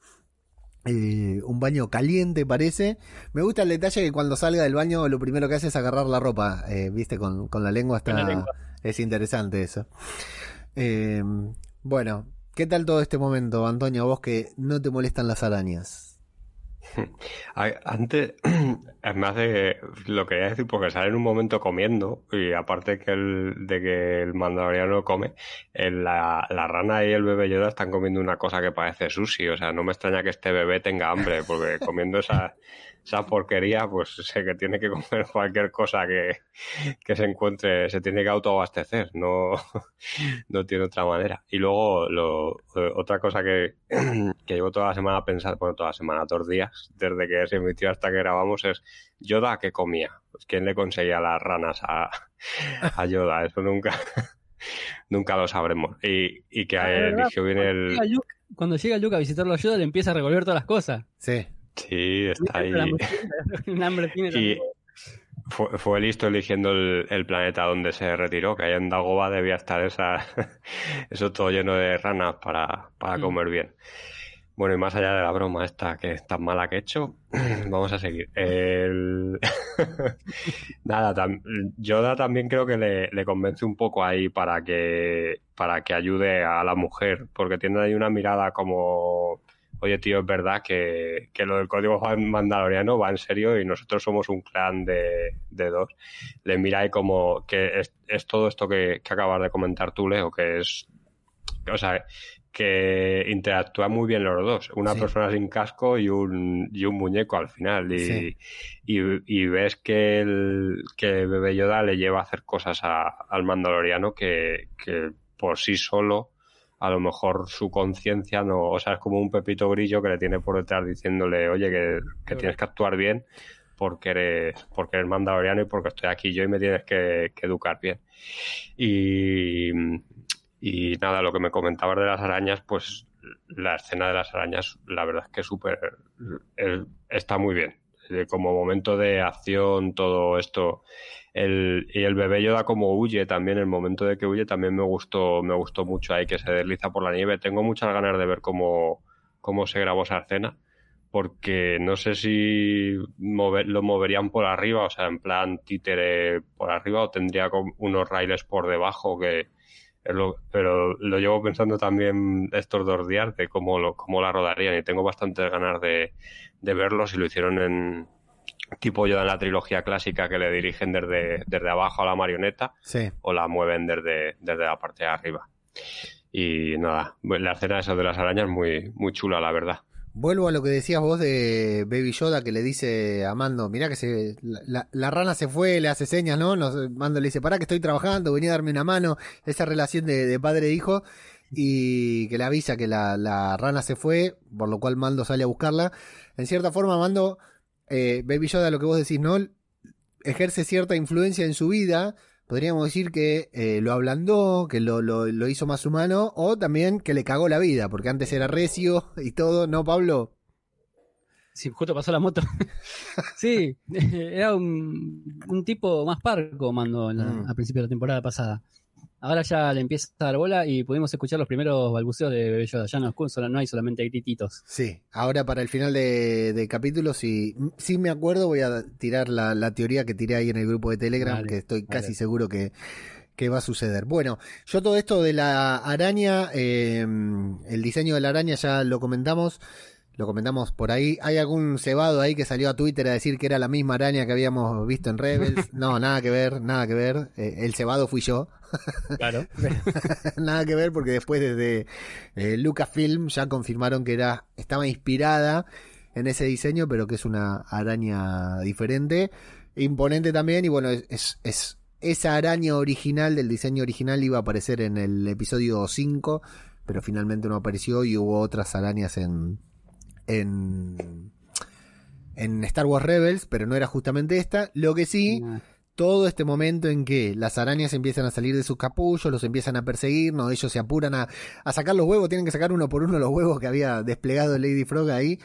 eh, un baño caliente parece. Me gusta el detalle que cuando salga del baño lo primero que hace es agarrar la ropa, eh, viste, con, la lengua está... Es interesante eso. Eh, bueno, ¿qué tal todo este momento, Antonio? Vos que no te molestan las arañas. Antes, me hace lo quería decir porque sale en un momento comiendo y aparte que el, de que el mandaloriano come, la, la, rana y el bebé Yoda están comiendo una cosa que parece sushi. O sea, no me extraña que este bebé tenga hambre porque comiendo esa, esa porquería, pues sé que tiene que comer cualquier cosa que, que se encuentre, se tiene que autoabastecer, no, no tiene otra manera. Y luego, lo, otra cosa que, que llevo toda la semana pensando, bueno, toda la semana, dos días, desde que se emitió hasta que grabamos, es Yoda que comía. Pues, ¿Quién le conseguía las ranas a, a Yoda? Eso nunca, nunca lo sabremos. Y, y que eligió bien el... Cuando llega Luke a visitarlo a Yoda, le empieza a revolver todas las cosas. Sí. Sí, está ahí. y fue, fue, listo eligiendo el, planeta donde se retiró, que allá en Dagoba debía estar esa, eso todo lleno de ranas para, para mm. comer bien. Bueno, y más allá de la broma esta que es tan mala que he hecho, vamos a seguir. El... Nada, Yoda también creo que le, le, convence un poco ahí para que, para que ayude a la mujer, porque tiene ahí una mirada como oye tío, es verdad que, lo del código mandaloriano va en serio y nosotros somos un clan de, dos. Le miráis como que es, todo esto que, acabas de comentar tú, Leo, que es, o sea, que interactúa muy bien los dos. Una persona sin casco y un, y un muñeco al final. Y, y, ves que el que Bebé Yoda le lleva a hacer cosas al mandaloriano que, que por sí solo a lo mejor su conciencia no, o sea, es como un pepito grillo que le tiene por detrás diciéndole, oye, que, tienes que actuar bien porque eres, porque eres mandaloriano y porque estoy aquí yo y me tienes que, educar bien. Y, y nada, lo que me comentabas de las arañas, pues la escena de las arañas, la verdad es que súper, está muy bien. Como momento de acción, todo esto el, y el bebé Yoda como huye también, el momento de que huye también me gustó, me gustó mucho ahí que se desliza por la nieve. Tengo muchas ganas de ver cómo, cómo se grabó esa escena, porque no sé si lo moverían por arriba, o sea, en plan títere por arriba, o tendría unos raíles por debajo que, pero lo llevo pensando también estos dos días de cómo, lo, cómo la rodarían y tengo bastantes ganas de, de verlo si lo hicieron en, tipo yo en la trilogía clásica que le dirigen desde, desde abajo a la marioneta o la mueven desde, desde la parte de arriba. Y nada, la escena esa de las arañas muy, muy chula, la verdad. Vuelvo a lo que decías vos de Baby Yoda que le dice a Mando, mirá que se, la, rana se fue, le hace señas, ¿no? Mando le dice, pará que estoy trabajando, venía a darme una mano, esa relación de, de padre e hijo, y que le avisa que la, la, rana se fue, por lo cual Mando sale a buscarla. En cierta forma, Mando eh, Baby Yoda, lo que vos decís, ¿no? Ejerce cierta influencia en su vida. Podríamos decir que eh, lo ablandó, que lo, lo, hizo más humano, o también que le cagó la vida, porque antes era recio y todo, ¿no, Pablo? Sí, justo pasó la moto. sí, era un, un, tipo más parco, mando mm. al principio de la temporada pasada. Ahora ya le empieza a dar bola y pudimos escuchar los primeros balbuceos de Bebé Ya no, no hay solamente grititos. Sí, ahora para el final de, capítulo, si, si me acuerdo, voy a tirar la, teoría que tiré ahí en el grupo de Telegram, que estoy casi seguro que, va a suceder. Bueno, yo todo esto de la araña, eh, el diseño de la araña ya lo comentamos. Lo comentamos por ahí. ¿Hay algún cebado ahí que salió a Twitter a decir que era la misma araña que habíamos visto en Rebels? No, nada que ver, nada que ver. Eh, el cebado fui yo. Claro. nada que ver porque después desde eh, Lucasfilm ya confirmaron que era estaba inspirada en ese diseño, pero que es una araña diferente. Imponente también y bueno, es, es esa araña original del diseño original iba a aparecer en el episodio 5, pero finalmente no apareció y hubo otras arañas en en, en Star Wars Rebels, pero no era justamente esta. Lo que sí, todo este momento en que las arañas empiezan a salir de sus capullos, los empiezan a perseguir, no, ellos se apuran a, a sacar los huevos, tienen que sacar uno por uno los huevos que había desplegado Lady Frog ahí,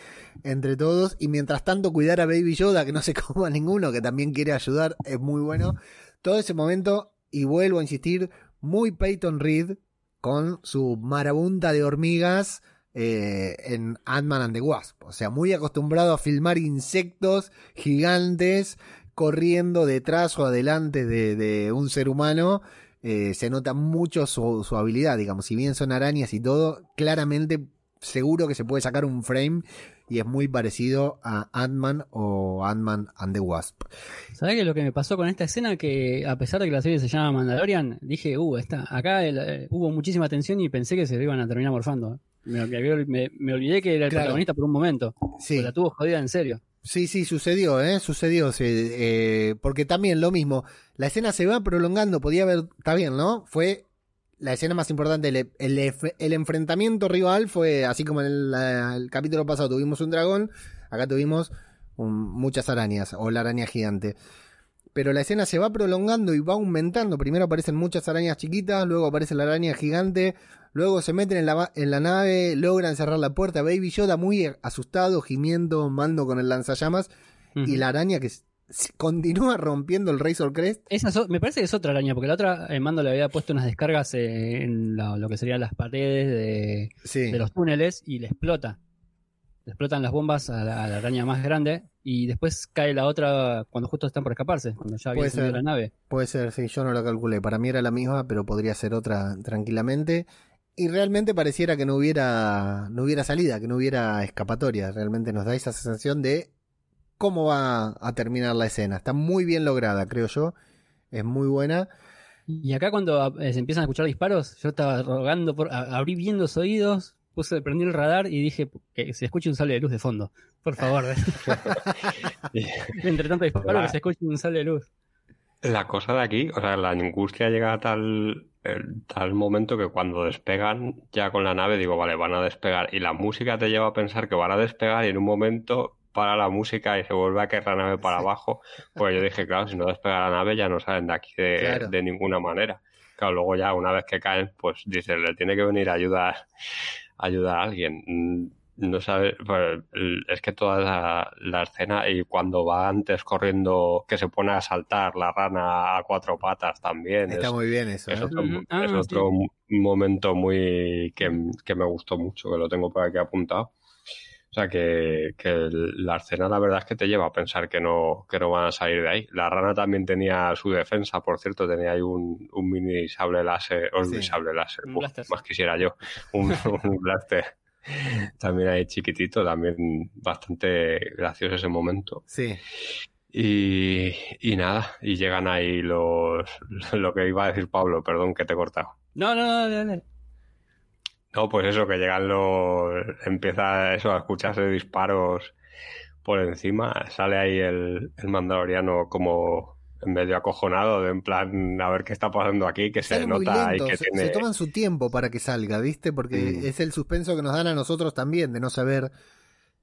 entre todos, y mientras tanto cuidar a Baby Yoda, que no se coma ninguno, que también quiere ayudar, es muy bueno. Todo ese momento, y vuelvo a insistir, muy Peyton Reed, con su marabunta de hormigas, eh, en Ant-Man and the Wasp. O sea, muy acostumbrado a filmar insectos gigantes corriendo detrás o adelante de, un ser humano. Eh, se nota mucho su, habilidad, digamos. Si bien son arañas y todo, claramente seguro que se puede sacar un frame y es muy parecido a Ant-Man o Ant-Man and the Wasp. ¿Sabés qué es lo que me pasó con esta escena? Que a pesar de que la serie se llama Mandalorian, dije, uh, está, acá eh, hubo muchísima tensión y pensé que se iban a terminar morfando. Me, me- me- me olvidé que era el Claro. protagonista por un momento. Sí. La tuvo jodida en serio. Sí, sí, sucedió, ¿eh? Sucedió, sí, eh, porque también lo mismo, la escena se va prolongando, podía haber, está bien, ¿no? Fue la escena más importante, el, el, ef- el enfrentamiento rival fue, así como en el, capítulo pasado tuvimos un dragón, acá tuvimos un- muchas arañas, o la araña gigante. Pero la escena se va prolongando y va aumentando. Primero aparecen muchas arañas chiquitas, luego aparece la araña gigante, luego se meten en la, en la nave, logran cerrar la puerta. Baby Yoda muy asustado, gimiendo, mando con el lanzallamas. Y la araña que continúa rompiendo el Razor Crest. Esa es o- me parece que es otra araña, porque la otra, el mando le había puesto unas descargas eh, en lo que serían las paredes de, Sí. de los túneles y le explota. Explotan las bombas a la, a la araña más grande y después cae la otra cuando justo están por escaparse, cuando ya había ser. la nave. Puede ser, sí, yo no lo calculé. Para mí era la misma, pero podría ser otra tranquilamente. Y realmente pareciera que no hubiera, no hubiera salida, que no hubiera escapatoria. Realmente nos da esa sensación de cómo va a terminar la escena. Está muy bien lograda, creo yo. Es muy buena. Y acá cuando eh, se empiezan a escuchar disparos, yo estaba rogando, por, abrí bien los oídos, puse, prendí el radar y dije que se escuche un sable de luz de fondo. Por favor. Entre tanto disparo que se escuche un sable de luz. La cosa de aquí, o sea, la angustia llega a tal, tal momento que cuando despegan ya con la nave, digo, vale, van a despegar. Y la música te lleva a pensar que van a despegar y en un momento para la música y se vuelve a caer la nave para abajo. Pues yo dije, claro, si no despega la nave ya no salen de aquí de, Claro. de ninguna manera. Claro, luego ya una vez que caen, pues dices, le tiene que venir a ayudar, a alguien. Mm, No sabe, pues, es que toda la, la escena y cuando va antes corriendo, que se pone a saltar la rana a cuatro patas también. Está es, muy bien eso. es ¿eh? otro. Ah, es sí. otro momento muy que, que me gustó mucho, que lo tengo por aquí apuntado. O sea que, la escena la verdad es que te lleva a pensar que no, que no van a salir de ahí. La rana también tenía su defensa, por cierto, tenía ahí un, un mini sable láser, o Sí. un sable láser, Un uf, blaster. más quisiera yo, un, un blaster. También ahí chiquitito, también bastante gracioso ese momento. Sí. Y, y nada, y llegan ahí los, lo que iba a decir Pablo, perdón que te he cortado. No, no, no, no, no. No, pues eso, que llegan los, empieza eso a escucharse disparos por encima, sale ahí el, el mandaloriano como medio acojonado, de en plan, a ver qué está pasando aquí, que se Sale nota lento, que se, tiene... se toman su tiempo para que salga, ¿viste? Porque Mm. es el suspenso que nos dan a nosotros también, de no saber.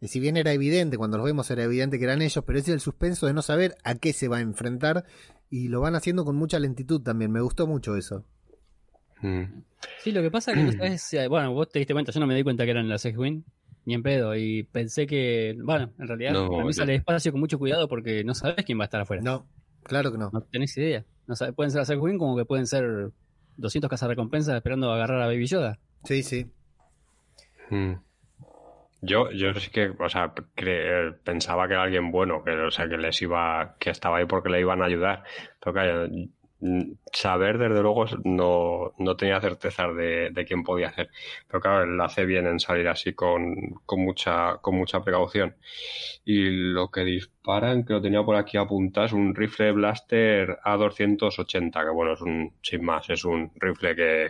Y si bien era evidente, cuando los vemos era evidente que eran ellos, pero es el suspenso de no saber a qué se va a enfrentar. Y lo van haciendo con mucha lentitud también. Me gustó mucho eso. Mm. Sí, lo que pasa es que no sabes si- bueno, vos te diste cuenta, yo no me di cuenta que eran las X-Wing, ni en pedo, y pensé que, bueno, en realidad No, para mí sale despacio con mucho cuidado porque no sabes quién va a estar afuera. No, claro que no. No tenés idea. No sabes, pueden ser las X-Wing como que pueden ser 200 cazarrecompensas esperando agarrar a Baby Yoda. Sí, sí. Mm. Yo, yo sí que, o sea, cre- pensaba que era alguien bueno, que, o sea, que les iba, que estaba ahí porque le iban a ayudar. Pero claro, saber desde luego no, no tenía certezas de, de quién podía ser. Pero claro, él hace bien en salir así con, con mucha, con mucha precaución. Y lo que disparan, que lo tenía por aquí apuntado, es un rifle blaster A280, que bueno, es un, sin más, es un rifle que,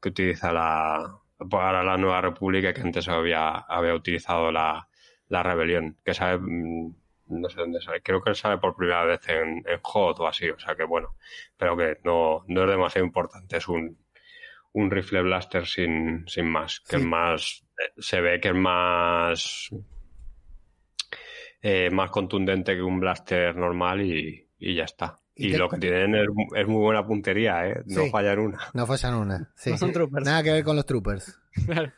que utiliza la, para la Nueva República que antes había, había utilizado la, la rebelión, que sale, mm, no sé dónde sale, creo que sale por primera vez en, en HOT o así, o sea que bueno, pero que no, no es demasiado importante, es un, un rifle blaster sin, sin más, que Sí. es más, eh, se ve que es más, eh, más contundente que un blaster normal y, y ya está. Y lo que tienen es, es muy buena puntería, ¿eh? No Sí. fallan una. No fallan una. Sí. No son troopers. Nada que ver con los troopers. Claro.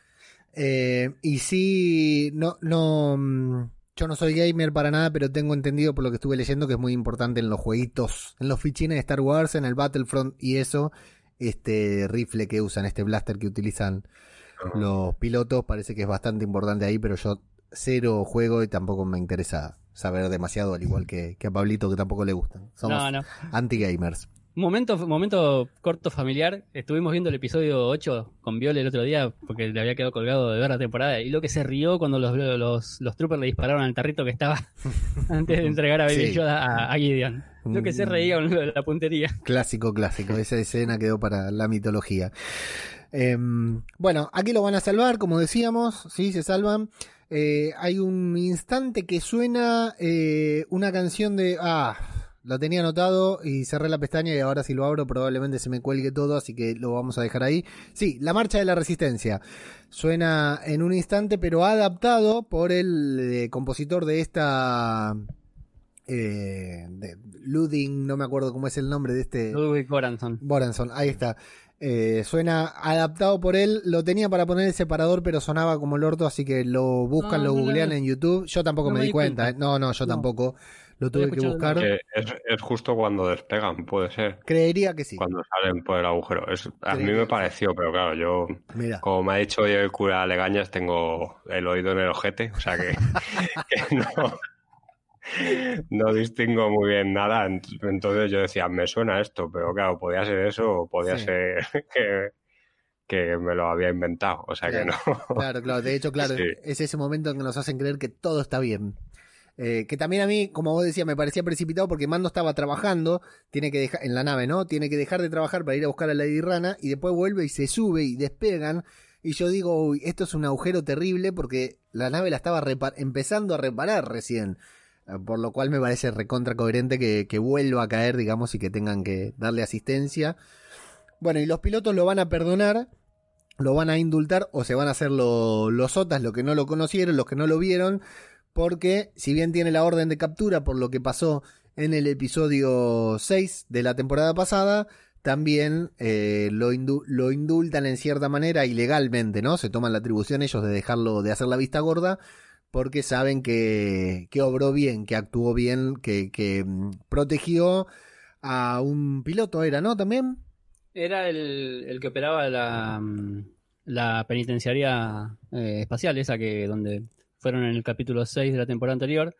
Eh, y sí, no, no, mm, yo no soy gamer para nada, pero tengo entendido por lo que estuve leyendo que es muy importante en los jueguitos, en los fichines de Star Wars, en el Battlefront y eso, este rifle que usan, este blaster que utilizan los pilotos, parece que es bastante importante ahí, pero yo cero juego y tampoco me interesa saber demasiado, al igual que, que a Pablito que tampoco le gustan. Somos No, no. anti-gamers. Momento, momento corto familiar. Estuvimos viendo el episodio 8 con Viole el otro día porque le había quedado colgado de ver la temporada. Y lo que se rió cuando los, los, los troopers le dispararon al tarrito que estaba antes de entregar a Baby Sí. Yoda a, a Gideon. Lo que se reía con de la puntería. Clásico, clásico. Esa escena quedó para la mitología. Em, bueno, aquí lo van a salvar, como decíamos, sí, se salvan. Eh, hay un instante que suena eh, una canción de... Ah, lo tenía anotado y cerré la pestaña y ahora si lo abro probablemente se me cuelgue todo, así que lo vamos a dejar ahí. Sí, la marcha de la resistencia. Suena en un instante, pero adaptado por el eh, compositor de esta... Eh, de Luding, no me acuerdo cómo es el nombre de este... Ludwig Göransson. Boranson, ahí está. Eh, suena adaptado por él. Lo tenía para poner el separador, pero sonaba como el orto, así que lo buscan, No, lo no googlean en YouTube. Yo tampoco No me me di di cuenta. cuenta. eh. No, no, yo No. tampoco. Lo tuve que buscar. Es, es justo cuando despegan, puede ser. Creería que sí. Cuando salen por el agujero. Es, a mí me pareció, pero claro, yo, Mira. como me ha dicho hoy el cura Legañas, tengo el oído en el ojete, o sea que, que no, no distingo muy bien nada. Ent- Entonces yo decía, me suena esto, pero claro, podía ser eso o podía Sí. ser que, que me lo había inventado, o sea que no. Claro, claro. De hecho, claro, Sí. es ese momento en que nos hacen creer que todo está bien. Eh, que también a mí, como vos decías, me parecía precipitado porque Mando estaba trabajando, tiene que dejar, en la nave, ¿no? Tiene que dejar de trabajar para ir a buscar a Lady Rana y después vuelve y se sube y despegan. Y yo digo, uy, esto es un agujero terrible porque la nave la estaba empezando a reparar recién. Eh, Por lo cual me parece recontra coherente que, que vuelva a caer, digamos, y que tengan que darle asistencia. Bueno, y los pilotos lo van a perdonar, lo van a indultar o se van a hacer lo- los sotas, los que no lo conocieron, los que no lo vieron, porque si bien tiene la orden de captura por lo que pasó en el episodio 6 de la temporada pasada, también eh, lo, lo indultan en cierta manera ilegalmente, ¿no? Se toman la atribución ellos de dejarlo, de hacer la vista gorda, porque saben que, que obró bien, que actuó bien, que, que mm, protegió a un piloto, ¿era, no? También. Era el, el que operaba la, mm, la penitenciaria eh, espacial, esa que donde fueron en el capítulo 6 de la temporada anterior.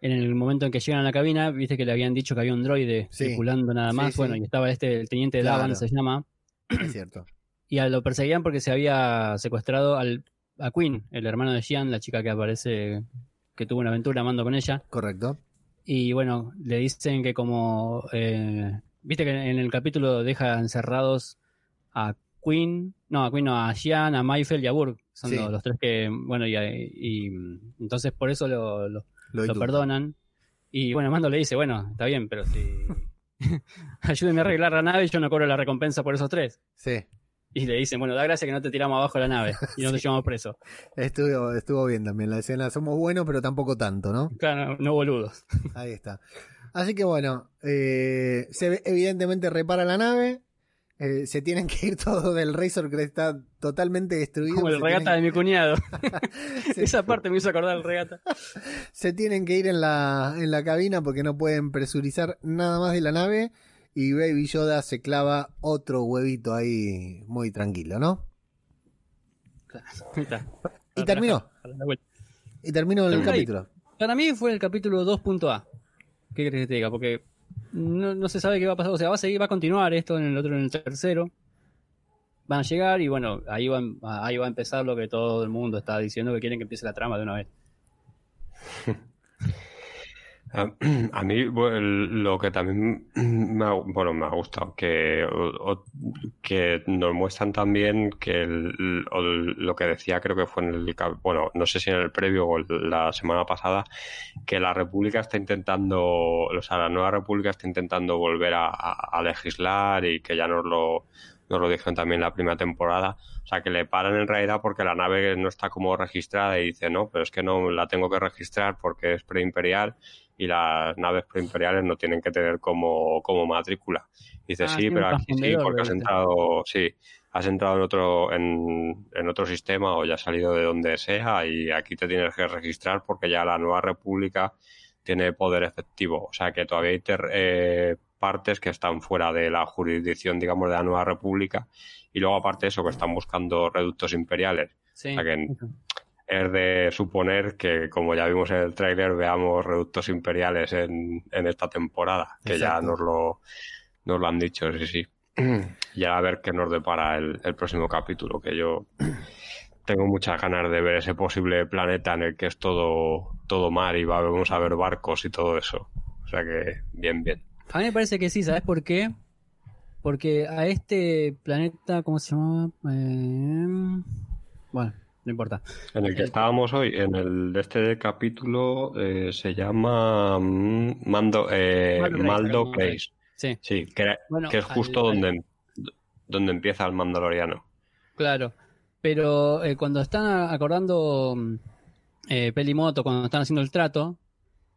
En el momento en que llegan a la cabina, viste que le habían dicho que había un droide Sí. circulando nada más. sí. Bueno, y estaba este, el teniente Claro. Davan, se llama. Es cierto. Y a- lo perseguían porque se había secuestrado al, a Queen, el hermano de Jean, la chica que aparece, que tuvo una aventura amando con ella. Correcto. Y bueno, le dicen que como... eh, Viste que en el capítulo deja encerrados a Queen, no, a Queen no, a Jean, a Mayfeld y a Burke. Son Sí. los, los tres que, bueno, y, y, entonces por eso lo, lo- Lo, lo indultan. perdonan. Y bueno, Mando le dice, bueno, está bien, pero si... Ayúdenme a arreglar la nave y yo no cobro la recompensa por esos tres. Sí, Y le dicen, bueno, da gracia que no te tiramos abajo la nave y no te llevamos preso. estuvo, estuvo bien también la escena. Somos buenos, pero tampoco tanto, ¿no? Claro, no, boludos. Ahí está. Así que bueno, eh, se evidentemente repara la nave. Eh, se tienen que ir todos del Razor que está totalmente destruido. Como el regata tienen- de mi cuñado. Esa parte me hizo acordar el regata. se tienen que ir en la, en la cabina porque no pueden presurizar nada más de la nave. Y Baby Yoda se clava otro huevito ahí muy tranquilo, ¿no? Está. Y terminó. Y terminó el ahí. capítulo. Para mí fue el capítulo 2.A. ¿Qué crees que te diga? Porque no, no se sabe qué va a pasar. O sea, va a seguir, va a continuar esto en el otro, en el tercero. Van a llegar y bueno, ahí va, ahí va a empezar lo que todo el mundo está diciendo que quieren que empiece la trama de una vez. A, a mí lo que también me ha, bueno, me ha gustado, que, que nos muestran también que el- lo que decía creo que fue en el, bueno, no sé si en el previo o la semana pasada, que la República está intentando, o sea, la nueva República está intentando volver a, a- legislar y que ya nos lo, nos lo dijeron también la primera temporada. O sea, que le paran en realidad porque la nave no está como registrada y dice, no, pero es que no la tengo que registrar porque es preimperial y las naves preimperiales no tienen que tener como, como matrícula. Dice, Ah, sí, pero aquí sí, porque has entrado, sí, has entrado en otro, en, en otro sistema o ya has salido de donde sea y aquí te tienes que registrar porque ya la nueva república tiene poder efectivo. O sea que todavía hay ter- eh, partes que están fuera de la jurisdicción, digamos, de la nueva república y luego aparte de eso que están buscando reductos imperiales. Sí. O sea que es de suponer que, como ya vimos en el tráiler, veamos reductos imperiales en, en esta temporada, que ya nos lo, Nos lo han dicho, sí, sí. Ya a ver qué nos depara el, el próximo capítulo, que yo tengo muchas ganas de ver ese posible planeta en el que es todo, todo mar y vamos a ver barcos y todo eso. O sea que, bien, bien. A mí me parece que sí, ¿sabes por qué? Porque a este planeta, ¿cómo se llamaba? Eh, bueno, no importa. En el que estábamos hoy, en el de este capítulo, eh, se llama mm, Mando, eh, Maldo Place, Maldo acá, Place. Sí, Sí, que, era- Bueno, que es justo al- donde, donde empieza el Mandaloriano. claro. Pero eh, cuando están acordando mm, eh, Pelimoto, cuando están haciendo el trato,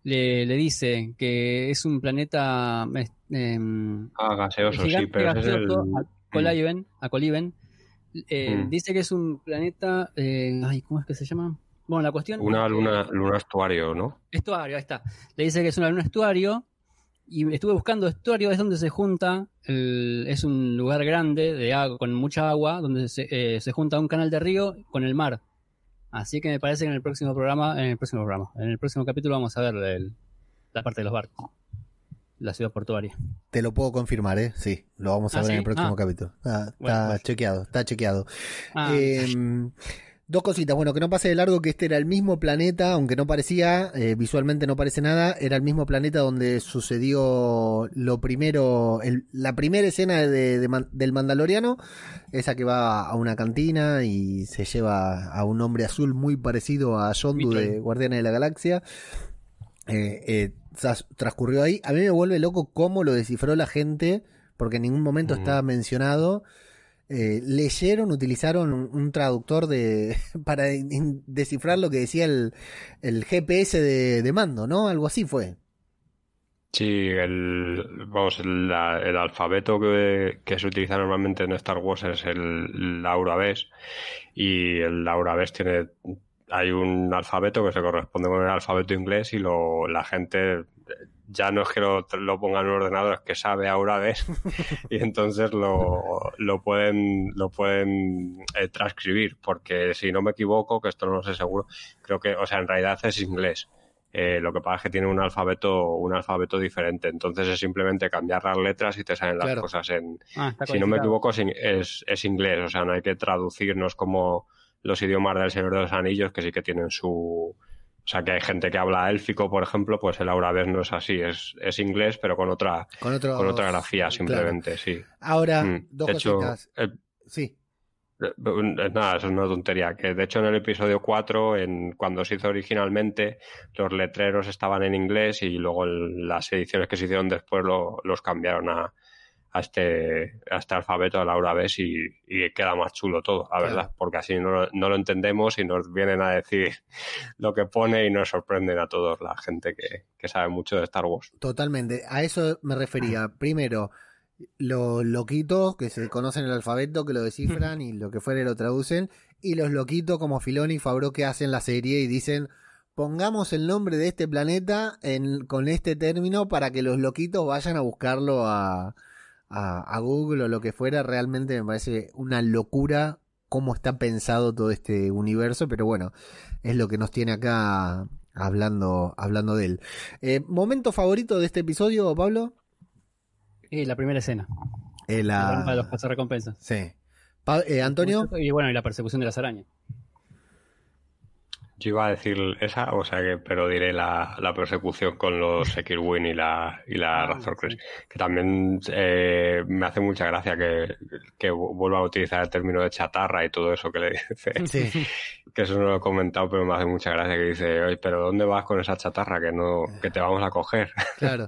le, le dice que es un planeta em, Ah, gaseoso, sí, pero ese es el... gaseoso, a Coliben, a Coliben, eh, Mm. dice que es un planeta, eh, ay, ¿cómo es que se llama? Bueno, la cuestión Una luna, luna estuario, ¿no? estuario, ahí está. Le dice que es una luna estuario y estuve buscando estuario, es donde se junta, el- es un lugar grande de agua, con mucha agua, donde se, eh, se junta un canal de río con el mar. Así que me parece que en el próximo programa, en el próximo programa, en el próximo capítulo vamos a ver el- la parte de los barcos, la ciudad portuaria. Te lo puedo confirmar, ¿eh? Sí, lo vamos a Ah, ver en el próximo Ah. capítulo. Ah, está pues. chequeado, está chequeado. Eh, dos cositas. Bueno, que no pase de largo que este era el mismo planeta, aunque no parecía, eh, visualmente no parece nada, era el mismo planeta donde sucedió lo primero, el- la primera escena de- del Mandaloriano, esa que va a una cantina y se lleva a un hombre azul muy parecido a Yondu de. Guardianes de la Galaxia. Eh, eh, tras- transcurrió ahí. A mí me vuelve loco cómo lo descifró la gente, porque en ningún momento estaba mencionado. Eh, leyeron, utilizaron un, un traductor de para in- in- descifrar lo que decía el, el GPS de, de mando, ¿no? Algo así fue. Sí, el, vamos, el, el alfabeto que, que se utiliza normalmente en Star Wars es el Laura Bes y el Laura Bes tiene, hay un alfabeto que se corresponde con el alfabeto inglés y lo, la gente ya no es que lo, lo ponga en un ordenador, es que sabe Aura Bes y entonces lo, lo pueden, lo pueden eh, transcribir porque si no me equivoco, que esto no lo sé seguro, creo que, o sea, en realidad es inglés. Eh, lo que pasa es que tiene un alfabeto, un alfabeto diferente. Entonces es simplemente cambiar las letras y te salen las Claro. cosas en. ah, Si no me equivoco, es, es, es inglés. O sea, no hay que traducirnos como los idiomas del Señor de los Anillos, que sí que tienen su. O sea, que hay gente que habla élfico, por ejemplo, pues el Aurabés no es así. Es, es inglés, pero con otra, Con otro. con otra grafía, simplemente, sí. Ahora, Mm. dos de hecho, cositas. el- Sí. eh, Nada, eso es una tontería. Que de hecho en el episodio 4, en, cuando se hizo originalmente, los letreros estaban en inglés y luego el- las ediciones que se hicieron después lo- los cambiaron a, a este, a este alfabeto de Laura Bes y, y queda más chulo todo, la Claro. verdad, porque así no, lo- no lo entendemos y nos vienen a decir lo que pone y nos sorprenden a todos la gente que, que sabe mucho de Star Wars. Totalmente, a eso me refería. Primero, los loquitos que se conocen el alfabeto, que lo descifran y lo que fuere lo traducen, y los loquitos como Filoni y Fabro que hacen la serie y dicen, pongamos el nombre de este planeta en, con este término para que los loquitos vayan a buscarlo a, a, a Google o lo que fuera. Realmente me parece una locura cómo está pensado todo este universo, pero bueno, es lo que nos tiene acá hablando, hablando de él. Eh, ¿Momento favorito de este episodio, Pablo? Eh, la primera escena. Eh, La la... de los cazarrecompensas. Sí. Pa- eh, Antonio, Y bueno, y la persecución de las arañas. Yo iba a decir esa, o sea que, pero diré la, la persecución con los Sekirwin y la, y la Ah, Razor sí. Crest, que también eh, me hace mucha gracia que, que vuelva a utilizar el término de chatarra y todo eso que le dice, sí. que eso no lo he comentado, pero me hace mucha gracia que dice, oye, pero ¿dónde vas con esa chatarra que no, que te vamos a coger? claro.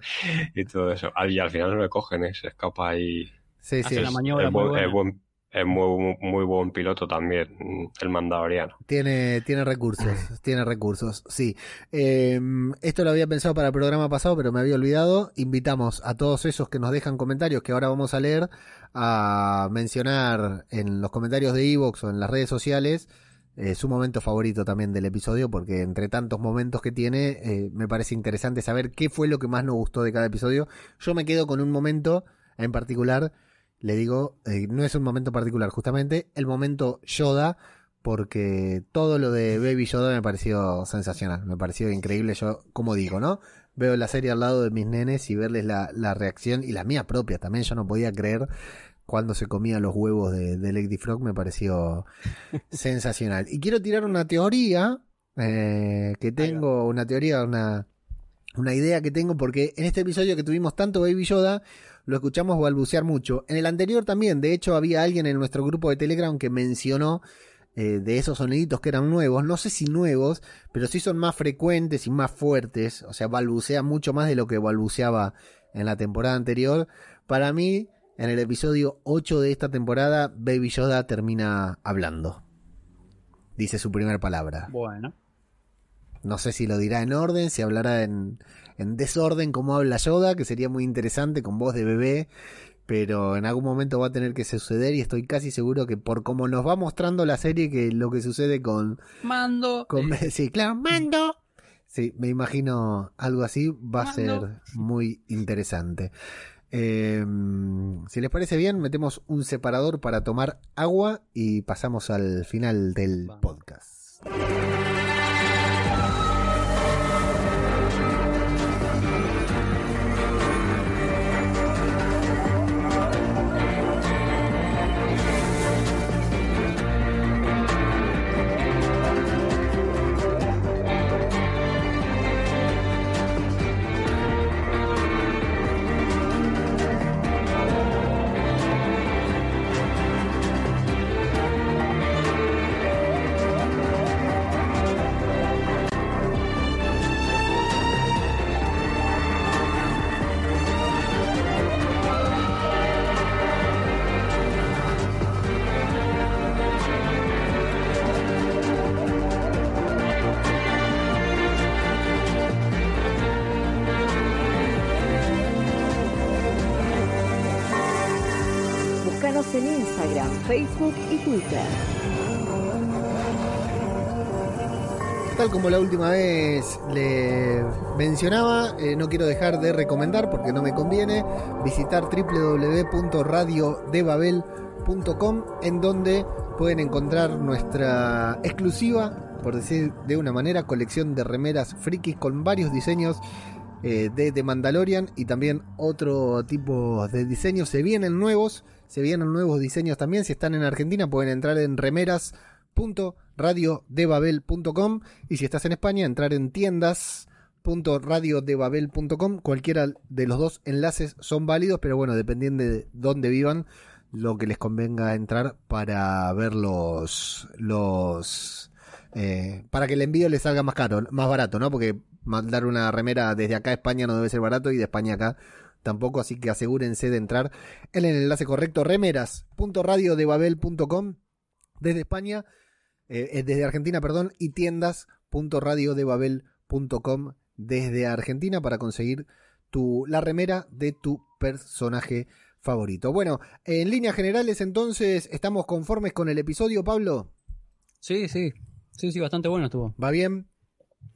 y todo eso. Ah, Y al final no le cogen, ¿eh? se escapa ahí. Sí, sí. Hace la maniobra es muy buen. Es muy, muy buen piloto también, el mandaloriano. Tiene, tiene recursos, tiene recursos, sí. Eh, esto lo había pensado para el programa pasado, pero me había olvidado. Invitamos a todos esos que nos dejan comentarios que ahora vamos a leer a mencionar en los comentarios de Evox o en las redes sociales eh, su momento favorito también del episodio, porque entre tantos momentos que tiene, eh, me parece interesante saber qué fue lo que más nos gustó de cada episodio. Yo me quedo con un momento en particular, le digo, eh, no es un momento particular, justamente el momento Yoda, porque todo lo de Baby Yoda me pareció sensacional, me pareció increíble. Yo, como digo, ¿no? veo la serie al lado de mis nenes y verles la, la reacción y la mía propia también. Yo no podía creer cuando se comía los huevos de, de Lady Frog, me pareció sensacional. Y quiero tirar una teoría eh, que tengo, una teoría, una, una idea que tengo, porque en este episodio que tuvimos tanto Baby Yoda, lo escuchamos balbucear mucho. En el anterior también, de hecho, había alguien en nuestro grupo de Telegram que mencionó eh, de esos soniditos que eran nuevos, no sé si nuevos, pero sí son más frecuentes y más fuertes, o sea, balbucea mucho más de lo que balbuceaba en la temporada anterior. Para mí, en el episodio 8 de esta temporada, Baby Yoda termina hablando. Dice su primera palabra. Bueno. No sé si lo dirá en orden, si hablará en, en desorden como habla Yoda, que sería muy interesante con voz de bebé, pero en algún momento va a tener que suceder y estoy casi seguro que por como nos va mostrando la serie que lo que sucede con... Mando. con sí, claro, mando. Sí, me imagino algo así, va a ser muy interesante. Eh, si les parece bien, metemos un separador para tomar agua y pasamos al final del Vamos. podcast. Como la última vez le mencionaba, eh, no quiero dejar de recomendar porque no me conviene visitar www.radiodebabel.com en donde pueden encontrar nuestra exclusiva, por decir de una manera, colección de remeras frikis con varios diseños eh, de The Mandalorian y también otro tipo de diseños. Se vienen nuevos, se vienen nuevos diseños también. Si están en Argentina pueden entrar en remeras.radiodebabel.com y si estás en España entrar en tiendas.radiodebabel.com. Cualquiera de los dos enlaces son válidos, pero bueno, dependiendo de dónde vivan, lo que les convenga entrar para ver los... los eh, para que el envío les salga más caro, más barato, ¿no? Porque mandar una remera desde acá a España no debe ser barato y de España acá tampoco, así que asegúrense de entrar en el enlace correcto remeras.radiodebabel.com desde España, eh, eh, desde Argentina, perdón, y tiendas.radiodebabel.com desde Argentina para conseguir tu, la remera de tu personaje favorito. Bueno, en líneas generales entonces, ¿estamos conformes con el episodio, Pablo? Sí, sí. Sí, sí, bastante bueno estuvo. ¿Va bien?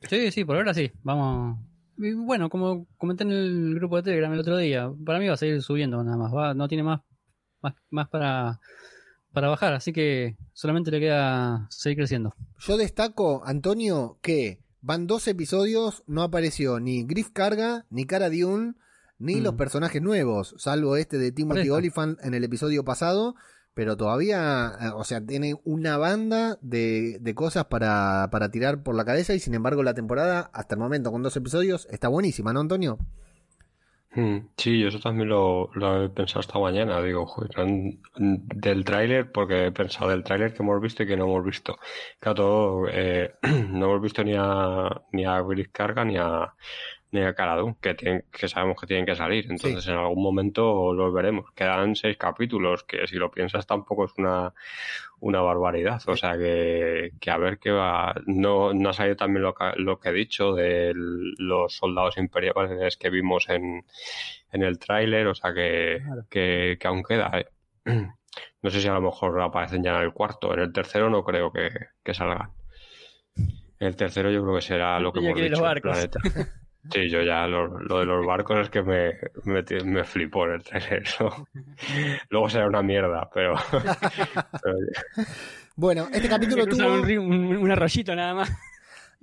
Sí, sí, por ahora sí. Vamos. Y bueno, como comenté en el grupo de Telegram el otro día, para mí va a seguir subiendo nada más. Va, no tiene más, más, más para, para bajar, así que solamente le queda seguir creciendo. Yo destaco, Antonio, que van dos episodios, no apareció ni Griff Carga, ni Cara Dune, ni Mm. los personajes nuevos, salvo este de Timothy. Olyphant en el episodio pasado, pero todavía, eh, o sea, tiene una banda de, de cosas para, para tirar por la cabeza y sin embargo la temporada, hasta el momento con dos episodios, está buenísima, ¿no, Antonio? Mm, Sí, yo eso también lo, he pensado esta mañana. Digo, joder, del tráiler, porque he pensado del tráiler que hemos visto y que no hemos visto. Claro, eh, no hemos visto ni a, ni a Griff Carga ni a, ni a que, tienen- que sabemos que tienen que salir. Entonces, en algún momento los veremos. Quedan seis capítulos, que si lo piensas tampoco es una, una barbaridad. O sea, que, que a ver qué va. No, no ha salido también lo que, lo que he dicho de los soldados imperiales que vimos en, en el tráiler. O sea, que, que, que aún queda. ¿eh? No sé si a lo mejor aparecen ya en el cuarto. En el tercero no creo que, que salgan. El tercero yo creo que será lo que hemos dicho. el planeta. Sí, yo ya lo, lo de los barcos es que me, me, flipó en el trailer. eso. Luego será una mierda, pero, pero Bueno, este capítulo tuvo... un, río- un, arroyito nada más.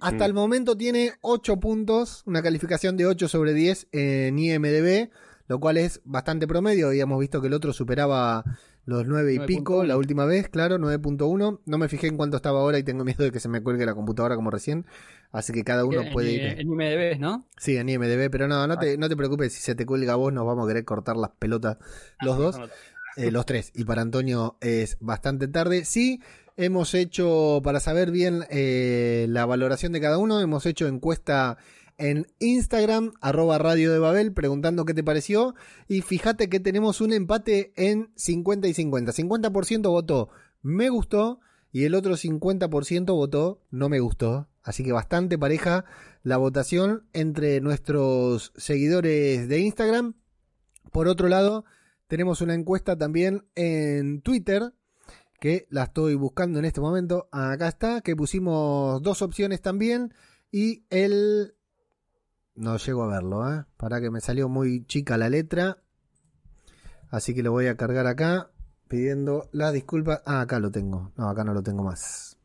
Hasta Mm. el momento tiene 8 puntos, una calificación de 8 sobre 10 en IMDB, lo cual es bastante promedio. Habíamos visto que el otro superaba los 9 y 9.1. pico la última vez, claro, 9.1. No me fijé en cuánto estaba ahora y tengo miedo de que se me cuelgue la computadora como recién. Así que cada uno En- puede ir. En IMDb, ¿no? Sí, en IMDB, pero no, no te, no te preocupes, si se te cuelga a vos nos vamos a querer cortar las pelotas los dos, eh, los tres. Y para Antonio es bastante tarde. Sí, hemos hecho, para saber bien eh, la valoración de cada uno, hemos hecho encuesta en Instagram, arroba Radio de Babel, preguntando qué te pareció. Y fíjate que tenemos un empate en 50 y 50. 50% votó me gustó y el otro 50% votó no me gustó. Así que bastante pareja la votación entre nuestros seguidores de Instagram. Por otro lado, tenemos una encuesta también en Twitter, que la estoy buscando en este momento. Acá está, que pusimos dos opciones también. Y el... No llego a verlo, ¿eh? Para que me salió muy chica la letra. Así que lo voy a cargar acá, pidiendo las disculpas. Ah, acá lo tengo. No, acá no lo tengo más.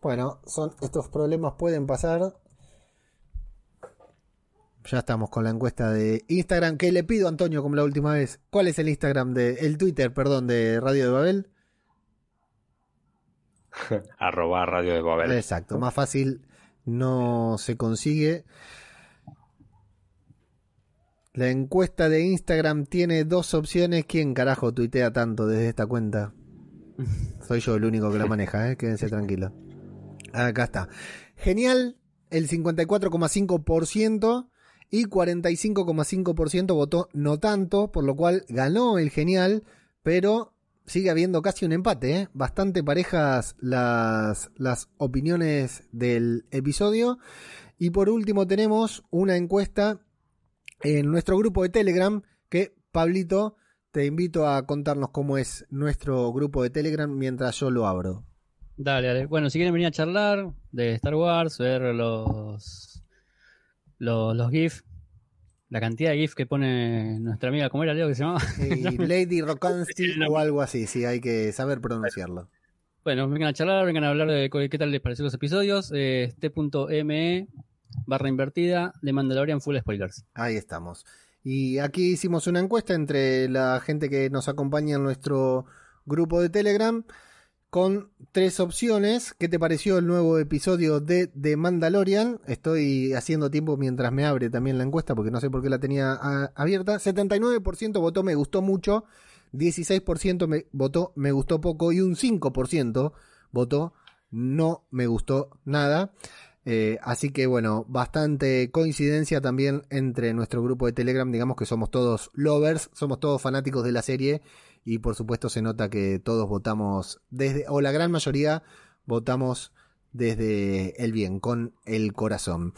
Bueno, son estos problemas pueden pasar. Ya estamos con la encuesta de Instagram. Que le pido a Antonio como la última vez. ¿Cuál es el Instagram de. el Twitter, perdón, de Radio de Babel? Arroba Radio de Babel. Exacto, más fácil no se consigue. La encuesta de Instagram tiene dos opciones. ¿Quién carajo tuitea tanto desde esta cuenta? Soy yo el único que la maneja, ¿eh? quédense tranquilos. Acá está. Genial, el 54,5% y 45,5% votó no tanto, por lo cual ganó el genial, pero sigue habiendo casi un empate, ¿eh? bastante parejas las, las opiniones del episodio. Y por último tenemos una encuesta en nuestro grupo de Telegram que, Pablito, te invito a contarnos cómo es nuestro grupo de Telegram mientras yo lo abro. Dale, dale. Bueno, si quieren venir a charlar de Star Wars, ver los los, los GIF, la cantidad de GIF que pone nuestra amiga, ¿cómo era Leo que se llamaba? Lady Rokansti o algo así, sí, hay que saber pronunciarlo. Bueno, vengan a charlar, vengan a hablar de qué tal les pareció los episodios. Eh, t.me barra invertida de Mandalorian Full Spoilers. Ahí estamos. Y aquí hicimos una encuesta entre la gente que nos acompaña en nuestro grupo de Telegram con tres opciones. ¿Qué te pareció el nuevo episodio de The Mandalorian? Estoy haciendo tiempo mientras me abre también la encuesta porque no sé por qué la tenía abierta. 79% votó me gustó mucho, 16% me votó me gustó poco y un 5% votó no me gustó nada. Eh, así que bueno, bastante coincidencia también entre nuestro grupo de Telegram, digamos que somos todos lovers, somos todos fanáticos de la serie y por supuesto se nota que todos votamos desde, o la gran mayoría votamos desde el bien, con el corazón.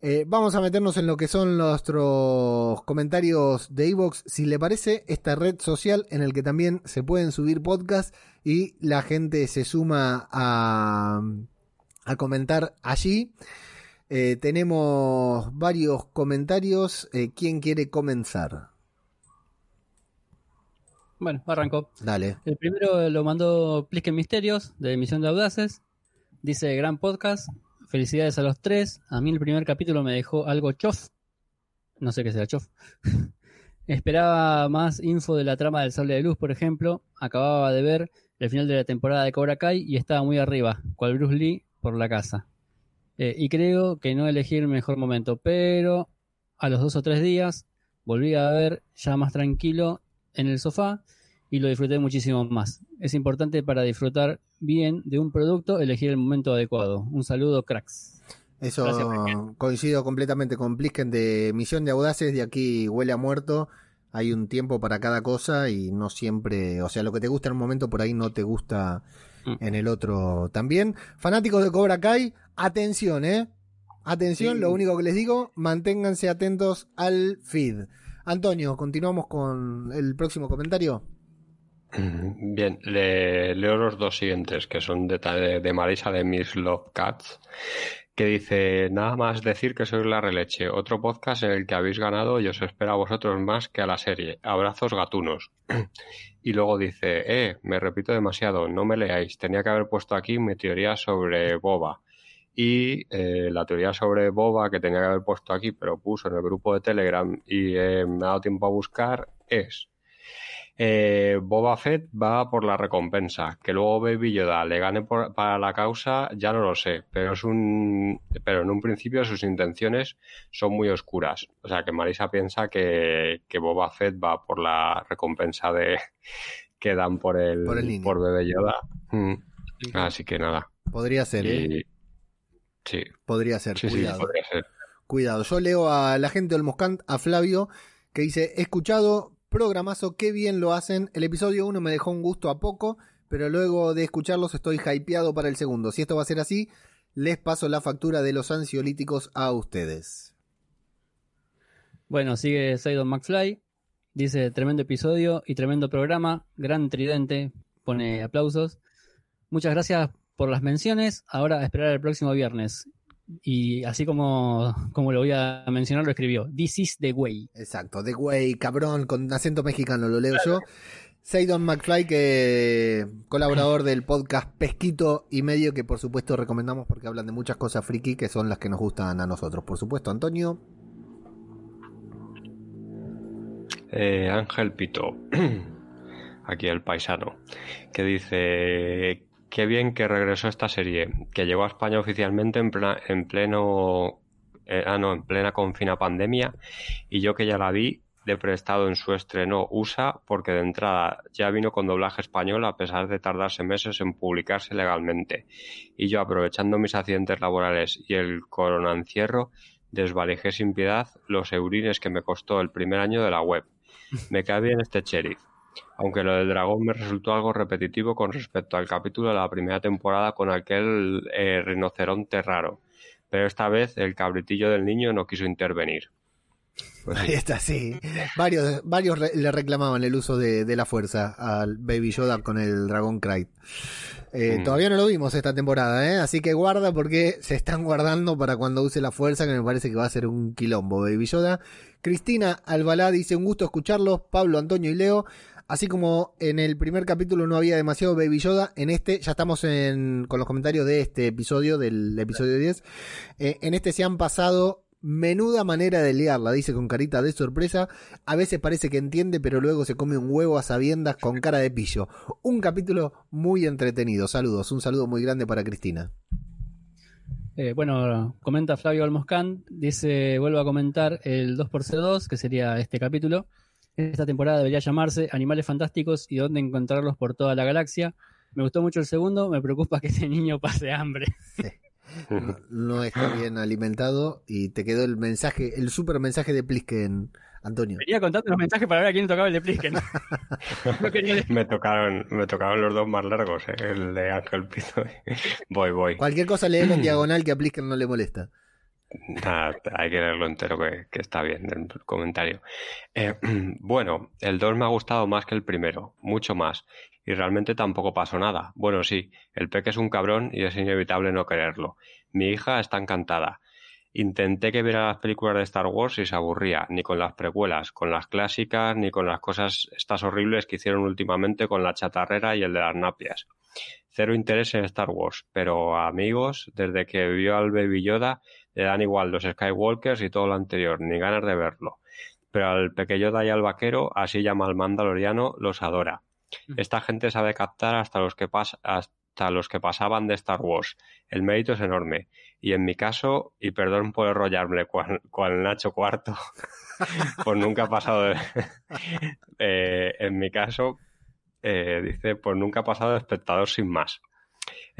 Eh, vamos a meternos en lo que son nuestros comentarios de Evox, si le parece, esta red social en el que también se pueden subir podcasts y la gente se suma a, a comentar allí. Eh, tenemos varios comentarios. Eh, ¿Quién quiere comenzar? Bueno, arrancó. Dale. El primero lo mandó Plisken Misterios, de Emisión de Audaces. Dice, gran podcast, felicidades a los tres. A mí el primer capítulo me dejó algo chof. No sé qué será chof. Esperaba más info de la trama del Sable de Luz, por ejemplo. Acababa de ver el final de la temporada de Cobra Kai y estaba muy arriba, cual Bruce Lee por la casa. Eh, y creo que no elegí el mejor momento, pero a los dos o tres días volví a ver ya más tranquilo en el sofá y lo disfruté muchísimo más. Es importante para disfrutar bien de un producto elegir el momento adecuado. Un saludo, cracks. Eso Gracias, coincido completamente con Plisken de Misión de Audaces. De aquí huele a muerto. Hay un tiempo para cada cosa y no siempre. O sea, lo que te gusta en un momento por ahí no te gusta. En el otro también. Fanáticos de Cobra Kai, atención, ¿eh? Atención, Sí. lo único que les digo, manténganse atentos al feed. Antonio, continuamos con el próximo comentario. Mm, Bien, le- leo los dos siguientes, que son de, de Marisa de Miss Love Cats, que dice, nada más decir que sois la releche, otro podcast en el que habéis ganado y os espera a vosotros más que a la serie. Abrazos gatunos. Y luego dice, eh, me repito demasiado, no me leáis, tenía que haber puesto aquí mi teoría sobre Boba. Y eh, la teoría sobre Boba, que tenía que haber puesto aquí, pero puso en el grupo de Telegram y eh, me ha dado tiempo a buscar, es eh, Boba Fett va por la recompensa. Que luego Baby Yoda le gane por- para la causa, ya no lo sé. Pero es un, pero en un principio sus intenciones son muy oscuras. O sea que Marisa piensa que, que Boba Fett va por la recompensa de que dan por el, Por el por Bebé Yoda. Mm. Así que nada. Podría ser, ¿eh? Sí, Podría ser, sí, sí, cuidado. podría ser. Cuidado. Yo leo a la gente del Moscant, a Flavio, que dice, he escuchado, programazo, qué bien lo hacen. El episodio 1 me dejó un gusto a poco, pero luego de escucharlos estoy hypeado para el segundo. Si esto va a ser así, les paso la factura de los ansiolíticos a ustedes. Bueno, sigue Saidon McFly. Dice, tremendo episodio y tremendo programa. Gran tridente. Pone aplausos. Muchas gracias por las menciones. Ahora esperar el próximo viernes. Y así como, como lo voy a mencionar, lo escribió. This is the way. Exacto, The Way, cabrón, con acento mexicano, lo leo yo. Seidon McFly, que colaborador del podcast Pesquito y Medio, que por supuesto recomendamos porque hablan de muchas cosas friki que son las que nos gustan a nosotros. Por supuesto, Antonio. Eh, Ángel Pito, aquí el paisano, que dice, qué bien que regresó esta serie, que llegó a España oficialmente en, plena- en pleno, eh, ah, no, en plena confina pandemia, y yo que ya la vi de prestado en su estreno USA, porque de entrada ya vino con doblaje español a pesar de tardarse meses en publicarse legalmente, y yo aprovechando mis accidentes laborales y el coronancierro, desvalijé sin piedad los eurines que me costó el primer año de la web. Me cae bien este sheriff. Aunque lo del dragón me resultó algo repetitivo con respecto al capítulo de la primera temporada con aquel eh, rinoceronte raro. Pero esta vez el cabritillo del niño no quiso intervenir. Pues Ahí sí. está, sí. Varios, varios re- le reclamaban el uso de, de la fuerza al Baby Yoda con el Dragon Cry. Eh, Mm. Todavía no lo vimos esta temporada, ¿eh? así que guarda porque se están guardando para cuando use la fuerza, que me parece que va a ser un quilombo, Baby Yoda. Cristina Albalá dice: Un gusto escucharlos, Pablo, Antonio y Leo. Así como en el primer capítulo no había demasiado Baby Yoda, en este ya estamos en, con los comentarios de este episodio, del episodio 10. Eh, en este se han pasado menuda manera de liarla, dice con carita de sorpresa. A veces parece que entiende, pero luego se come un huevo a sabiendas con cara de pillo. Un capítulo muy entretenido. Saludos, un saludo muy grande para Cristina. Eh, bueno, comenta Flavio Almoscán, dice, vuelvo a comentar el 2x2, que sería este capítulo. Esta temporada debería llamarse Animales Fantásticos y dónde encontrarlos por toda la galaxia. Me gustó mucho el segundo, me preocupa que este niño pase hambre. No, no está bien alimentado y te quedó el mensaje, el super mensaje de Plisken, Antonio. Venía contando unos mensajes para ver a quién tocaba el de Plisken. No quería. Me tocaron, me tocaron los dos más largos, ¿eh? el de Ángel Pito. voy, voy. Cualquier cosa leelo en diagonal que a Plisken no le molesta. Hay que leerlo entero, que, que está bien el comentario. Eh, bueno, el 2 me ha gustado más que el primero, mucho más. Y realmente tampoco pasó nada. Bueno, sí, el peque es un cabrón y es inevitable no quererlo. Mi hija está encantada. Intenté que viera las películas de Star Wars y se aburría, ni con las precuelas, con las clásicas, ni con las cosas estas horribles que hicieron últimamente con la chatarrera y el de las napias. Cero interés en Star Wars, pero amigos, desde que vio al Baby Yoda, le dan igual los Skywalkers y todo lo anterior, ni ganas de verlo. Pero al Peque Yoda y al vaquero, así llama al mandaloriano, los adora. Esta gente sabe captar hasta los que pas hasta los que pasaban de Star Wars. El mérito es enorme. Y en mi caso, y perdón por enrollarme cual, cual Nacho Cuarto, pues nunca ha pasado de... eh, en mi caso, eh, dice, pues nunca ha pasado de espectador sin más.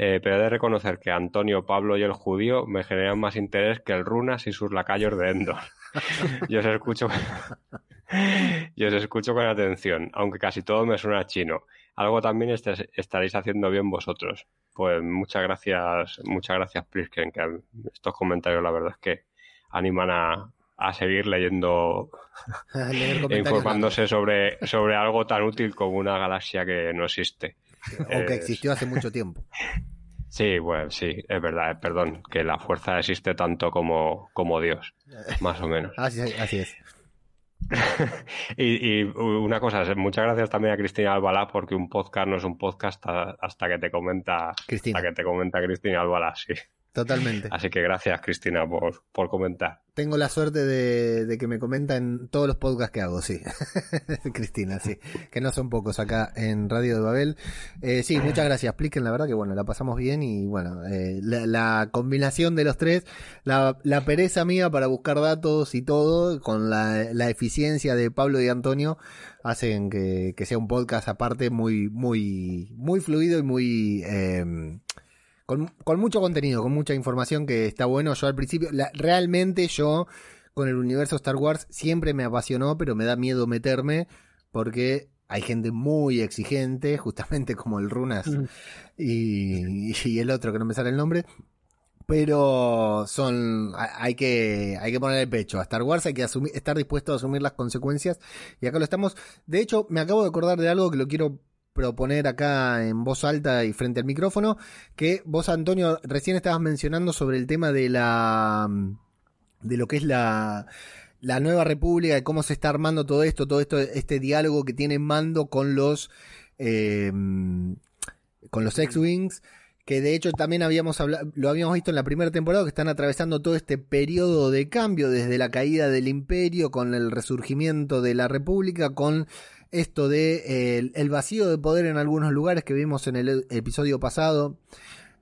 Eh, pero he de reconocer que Antonio, Pablo y el judío me generan más interés que el Runas y sus lacayos de Endor. Yo os escucho, yo os escucho con atención, aunque casi todo me suena chino. Algo también est estaréis haciendo bien vosotros. Pues muchas gracias, muchas gracias, Plisken, que estos comentarios la verdad es que animan a, a seguir leyendo e informándose sobre, sobre algo tan útil como una galaxia que no existe. O que existió hace mucho tiempo. Sí, bueno, sí, es verdad, perdón, que la fuerza existe tanto como, como Dios, más o menos. Así, así es. y, y, una cosa, muchas gracias también a Cristina Albalá, porque un podcast no es un podcast hasta, hasta que te comenta Cristina. hasta que te comenta Cristina Albalá, sí. Totalmente. Así que gracias, Cristina, por, por comentar. Tengo la suerte de, de, que me comenta en todos los podcasts que hago, sí. Cristina, sí. Que no son pocos acá en Radio de Babel. Eh, sí, muchas gracias. Expliquen, la verdad que bueno, la pasamos bien y bueno, eh, la, la, combinación de los tres, la, la, pereza mía para buscar datos y todo, con la, la eficiencia de Pablo y Antonio, hacen que, que, sea un podcast aparte muy, muy, muy fluido y muy... Eh, con, con, mucho contenido, con mucha información que está bueno. Yo al principio, la, realmente yo con el universo Star Wars siempre me apasionó, pero me da miedo meterme porque hay gente muy exigente, justamente como el Runas y, y, el otro que no me sale el nombre. Pero son, hay que, hay que poner el pecho. A Star Wars hay que asumir, estar dispuesto a asumir las consecuencias. Y acá lo estamos. De hecho, me acabo de acordar de algo que lo quiero proponer acá en voz alta y frente al micrófono, que vos, Antonio, recién estabas mencionando sobre el tema de la de lo que es la, la nueva república, de cómo se está armando todo esto, todo esto, este diálogo que tiene mando con los eh, con los X-Wings, que de hecho también habíamos hablado, lo habíamos visto en la primera temporada, que están atravesando todo este periodo de cambio desde la caída del imperio, con el resurgimiento de la república, con esto de el vacío de poder en algunos lugares que vimos en el episodio pasado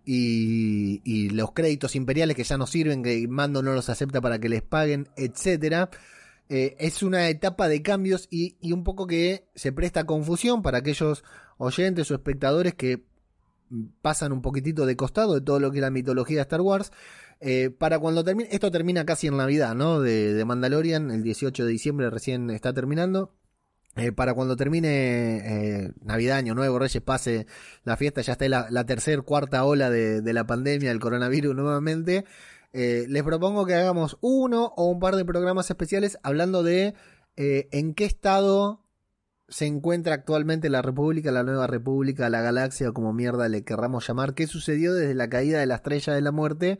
y, los créditos imperiales que ya no sirven, que Mando no los acepta para que les paguen, etcétera. Eh, es una etapa de cambios y, un poco que se presta confusión para aquellos oyentes o espectadores que pasan un poquitito de costado de todo lo que es la mitología de Star Wars. Eh, para cuando termine, esto termina casi en Navidad, ¿no? De Mandalorian, el 18 de diciembre recién está terminando. Eh, para cuando termine eh, Navidad, Nuevo, Reyes, pase la fiesta, ya está la, la tercera, cuarta ola de, de, la pandemia, del coronavirus nuevamente, eh, les propongo que hagamos uno o un par de programas especiales hablando de eh, en qué estado se encuentra actualmente la República, la Nueva República, la Galaxia, o como mierda le querramos llamar, qué sucedió desde la caída de la Estrella de la Muerte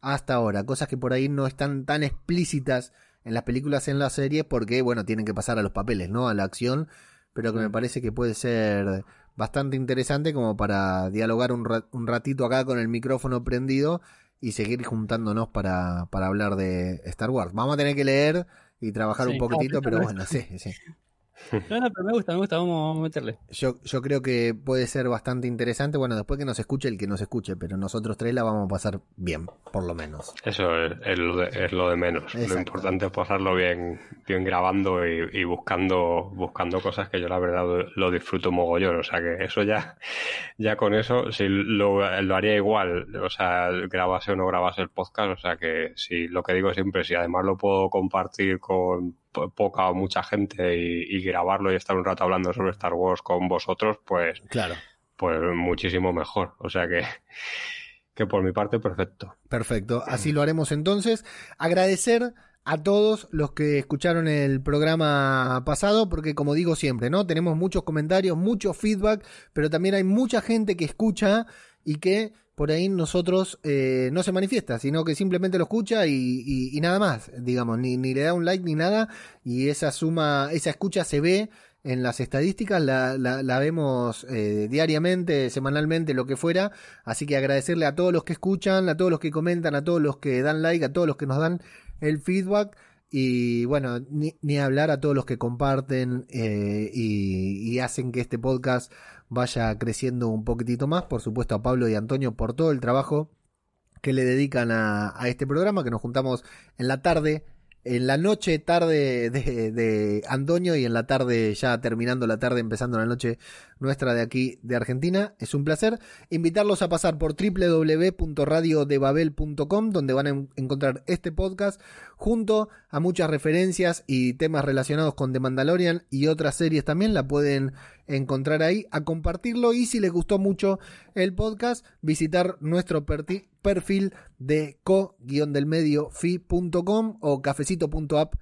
hasta ahora, cosas que por ahí no están tan explícitas en las películas, en las series, porque, bueno, tienen que pasar a los papeles, ¿no? A la acción, pero que me parece que puede ser bastante interesante como para dialogar un, un ratito acá con el micrófono prendido y seguir juntándonos para, para hablar de Star Wars. Vamos a tener que leer y trabajar sí, un poquitito, pero bueno, sí, sí. No, no, pero me gusta, me gusta, vamos a meterle. Yo, yo creo que puede ser bastante interesante. Bueno, después que nos escuche el que nos escuche, pero nosotros tres la vamos a pasar bien, por lo menos. Eso es, es, lo, de, es lo, de, menos. Exacto. Lo importante es pasarlo bien, bien grabando y, y, buscando, buscando cosas que yo la verdad lo, lo, disfruto mogollón. O sea que eso ya, ya con eso, si lo, lo haría igual, o sea, grabase o no grabase el podcast. O sea que si lo que digo siempre, si además lo puedo compartir con poca o mucha gente y, y, grabarlo y estar un rato hablando sobre Star Wars con vosotros, pues, claro. pues muchísimo mejor. O sea que, que por mi parte, perfecto. Perfecto. Así lo haremos entonces. Agradecer a todos los que escucharon el programa pasado, porque como digo siempre, ¿no? Tenemos muchos comentarios, mucho feedback, pero también hay mucha gente que escucha y que por ahí nosotros eh, no se manifiesta, sino que simplemente lo escucha y, nada más, digamos, ni, ni, le da un like ni nada, y esa suma, esa escucha se ve en las estadísticas, la, la, la vemos eh, diariamente, semanalmente, lo que fuera, así que agradecerle a todos los que escuchan, a todos los que comentan, a todos los que dan like, a todos los que nos dan el feedback. Y bueno, ni, ni hablar a todos los que comparten eh, y, hacen que este podcast vaya creciendo un poquitito más. Por supuesto a Pablo y Antonio por todo el trabajo que le dedican a, a este programa, que nos juntamos en la tarde en la noche tarde de, de, Antonio y en la tarde ya terminando la tarde empezando la noche nuestra de aquí de Argentina es un placer invitarlos a pasar por www.radiodebabel.com donde van a encontrar este podcast junto a muchas referencias y temas relacionados con The Mandalorian y otras series también la pueden encontrar ahí a compartirlo. Y si les gustó mucho el podcast visitar nuestro perfil de co-del-medio fi.com o cafecito.app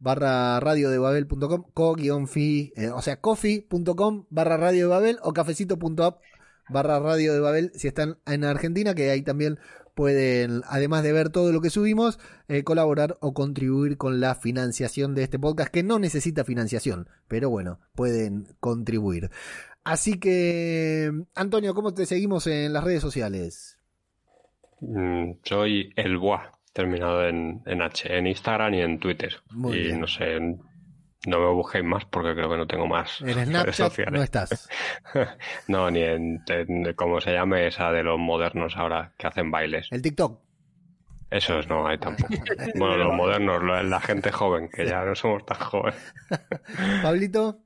barra radio de babel.com co-fi eh, o sea coffee.com barra radio de babel o cafecito.app barra radio de babel si están en Argentina que ahí también pueden además de ver todo lo que subimos eh, colaborar o contribuir con la financiación de este podcast que no necesita financiación pero bueno pueden contribuir así que Antonio ¿cómo te seguimos en las redes sociales? Mm, soy el Boa, terminado en, en H, en Instagram y en Twitter. Muy y bien. no sé, no me busquéis más porque creo que no tengo más En Snapchat sociales. no estás. no, ni en, en- ¿cómo se llame esa de los modernos ahora que hacen bailes? El TikTok. Esos no hay tampoco. bueno, los modernos, lo- la gente joven, que ya no somos tan jóvenes. Pablito.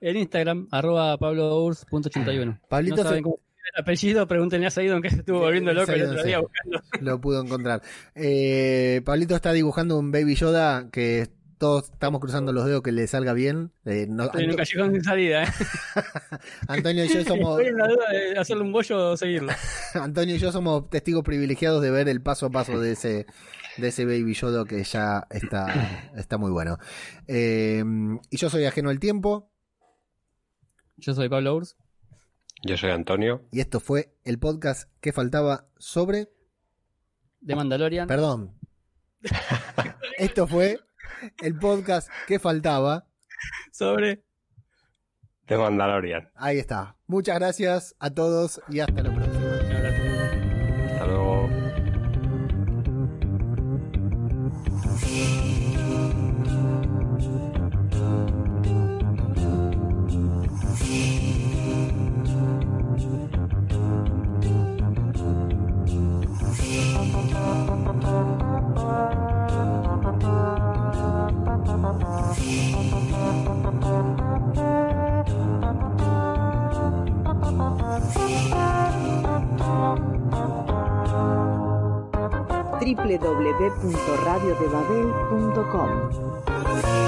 En Instagram, arroba pablours.81. Pablito no saben se- cómo el apellido, pregúntenle a Saidon que se estuvo volviendo loco el sí. buscando. Lo pudo encontrar. Eh, Pablito está dibujando un Baby Yoda que todos estamos cruzando los dedos que le salga bien. Eh, no- Estoy en un callejón sin salida, ¿eh? Antonio y yo somos Estoy en la duda de hacerle un bollo o seguirlo. Antonio y yo somos testigos privilegiados de ver el paso a paso de ese de ese Baby Yoda que ya está está muy bueno. Eh, y yo soy ajeno al tiempo Yo soy Pablo Urs. Yo soy Antonio. y esto fue el podcast que faltaba sobre de Mandalorian. Perdón. Esto fue el podcast que faltaba. Sobre. De Mandalorian. Ahí está. Muchas gracias a todos y hasta la próxima. www.radiodebabel.com